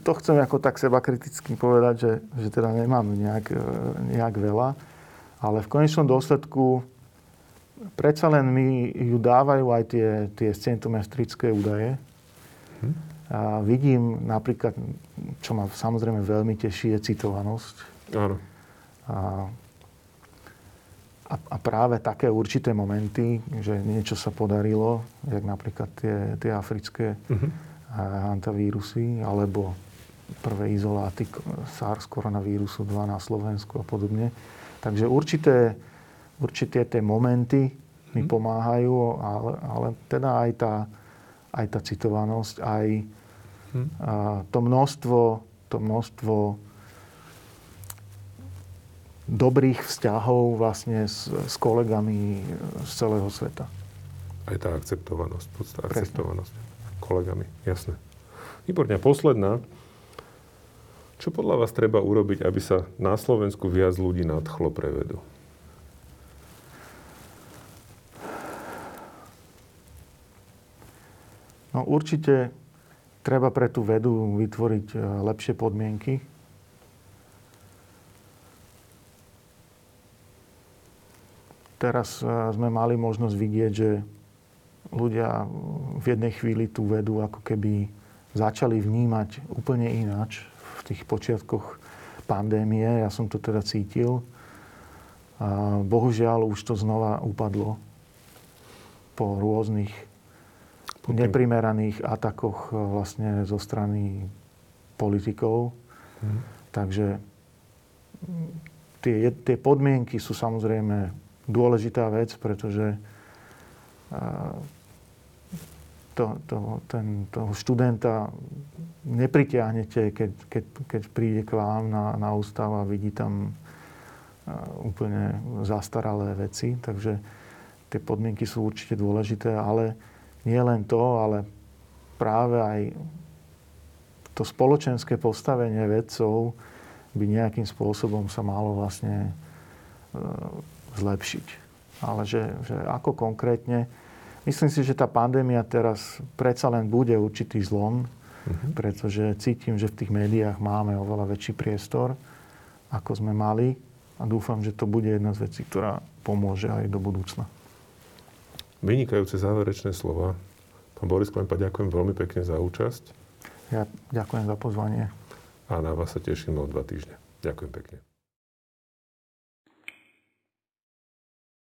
to chcem ako tak seba kriticky povedať, že, že teda nemám nejak, e, nejak veľa. Ale v konečnom dôsledku predsa len mi ju dávajú aj tie, tie scientometrické údaje. Hm. A vidím napríklad, čo ma samozrejme veľmi teší, je citovanosť. Áno. A a, a práve také určité momenty, že niečo sa podarilo, jak napríklad tie, tie africké uh-huh. hantavírusy, alebo prvé izoláty SARS koronavírusu 2 na Slovensku a podobne. Takže určité, určité tie momenty mi uh-huh. pomáhajú, ale, ale teda aj tá, aj tá citovanosť, aj uh-huh. a to množstvo, to množstvo dobrých vzťahov vlastne s, s kolegami z celého sveta. Aj tá akceptovanosť, podstá, akceptovanosť kolegami, jasné. Výborne. Posledná. Čo podľa vás treba urobiť, aby sa na Slovensku viac ľudí nadchlo pre vedu? No určite treba pre tú vedu vytvoriť e, lepšie podmienky, teraz eh, sme mali možnosť vidieť, že ľudia v jednej chvíli tú vedu ako keby začali vnímať úplne ináč v tých počiatkoch pandémie. Ja som to teda cítil. A bohužiaľ už to znova upadlo po rôznych neprimeraných atakoch eh, vlastne zo strany politikov. Hmm. Takže tie, tie podmienky sú samozrejme dôležitá vec, pretože to, to, ten, toho študenta nepritiahnete, keď, keď, keď príde k vám na, na ústav a vidí tam úplne zastaralé veci. Takže tie podmienky sú určite dôležité, ale nie len to, ale práve aj to spoločenské postavenie vedcov by nejakým spôsobom sa malo vlastne zlepšiť. Ale že, že ako konkrétne, myslím si, že tá pandémia teraz predsa len bude určitý zlom, uh-huh. pretože cítim, že v tých médiách máme oveľa väčší priestor, ako sme mali a dúfam, že to bude jedna z vecí, ktorá pomôže aj do budúcna. Vynikajúce záverečné slova. Pán Boris Klempa, ďakujem veľmi pekne za účasť. Ja ďakujem za pozvanie. A na vás sa teším o dva týždne. Ďakujem pekne.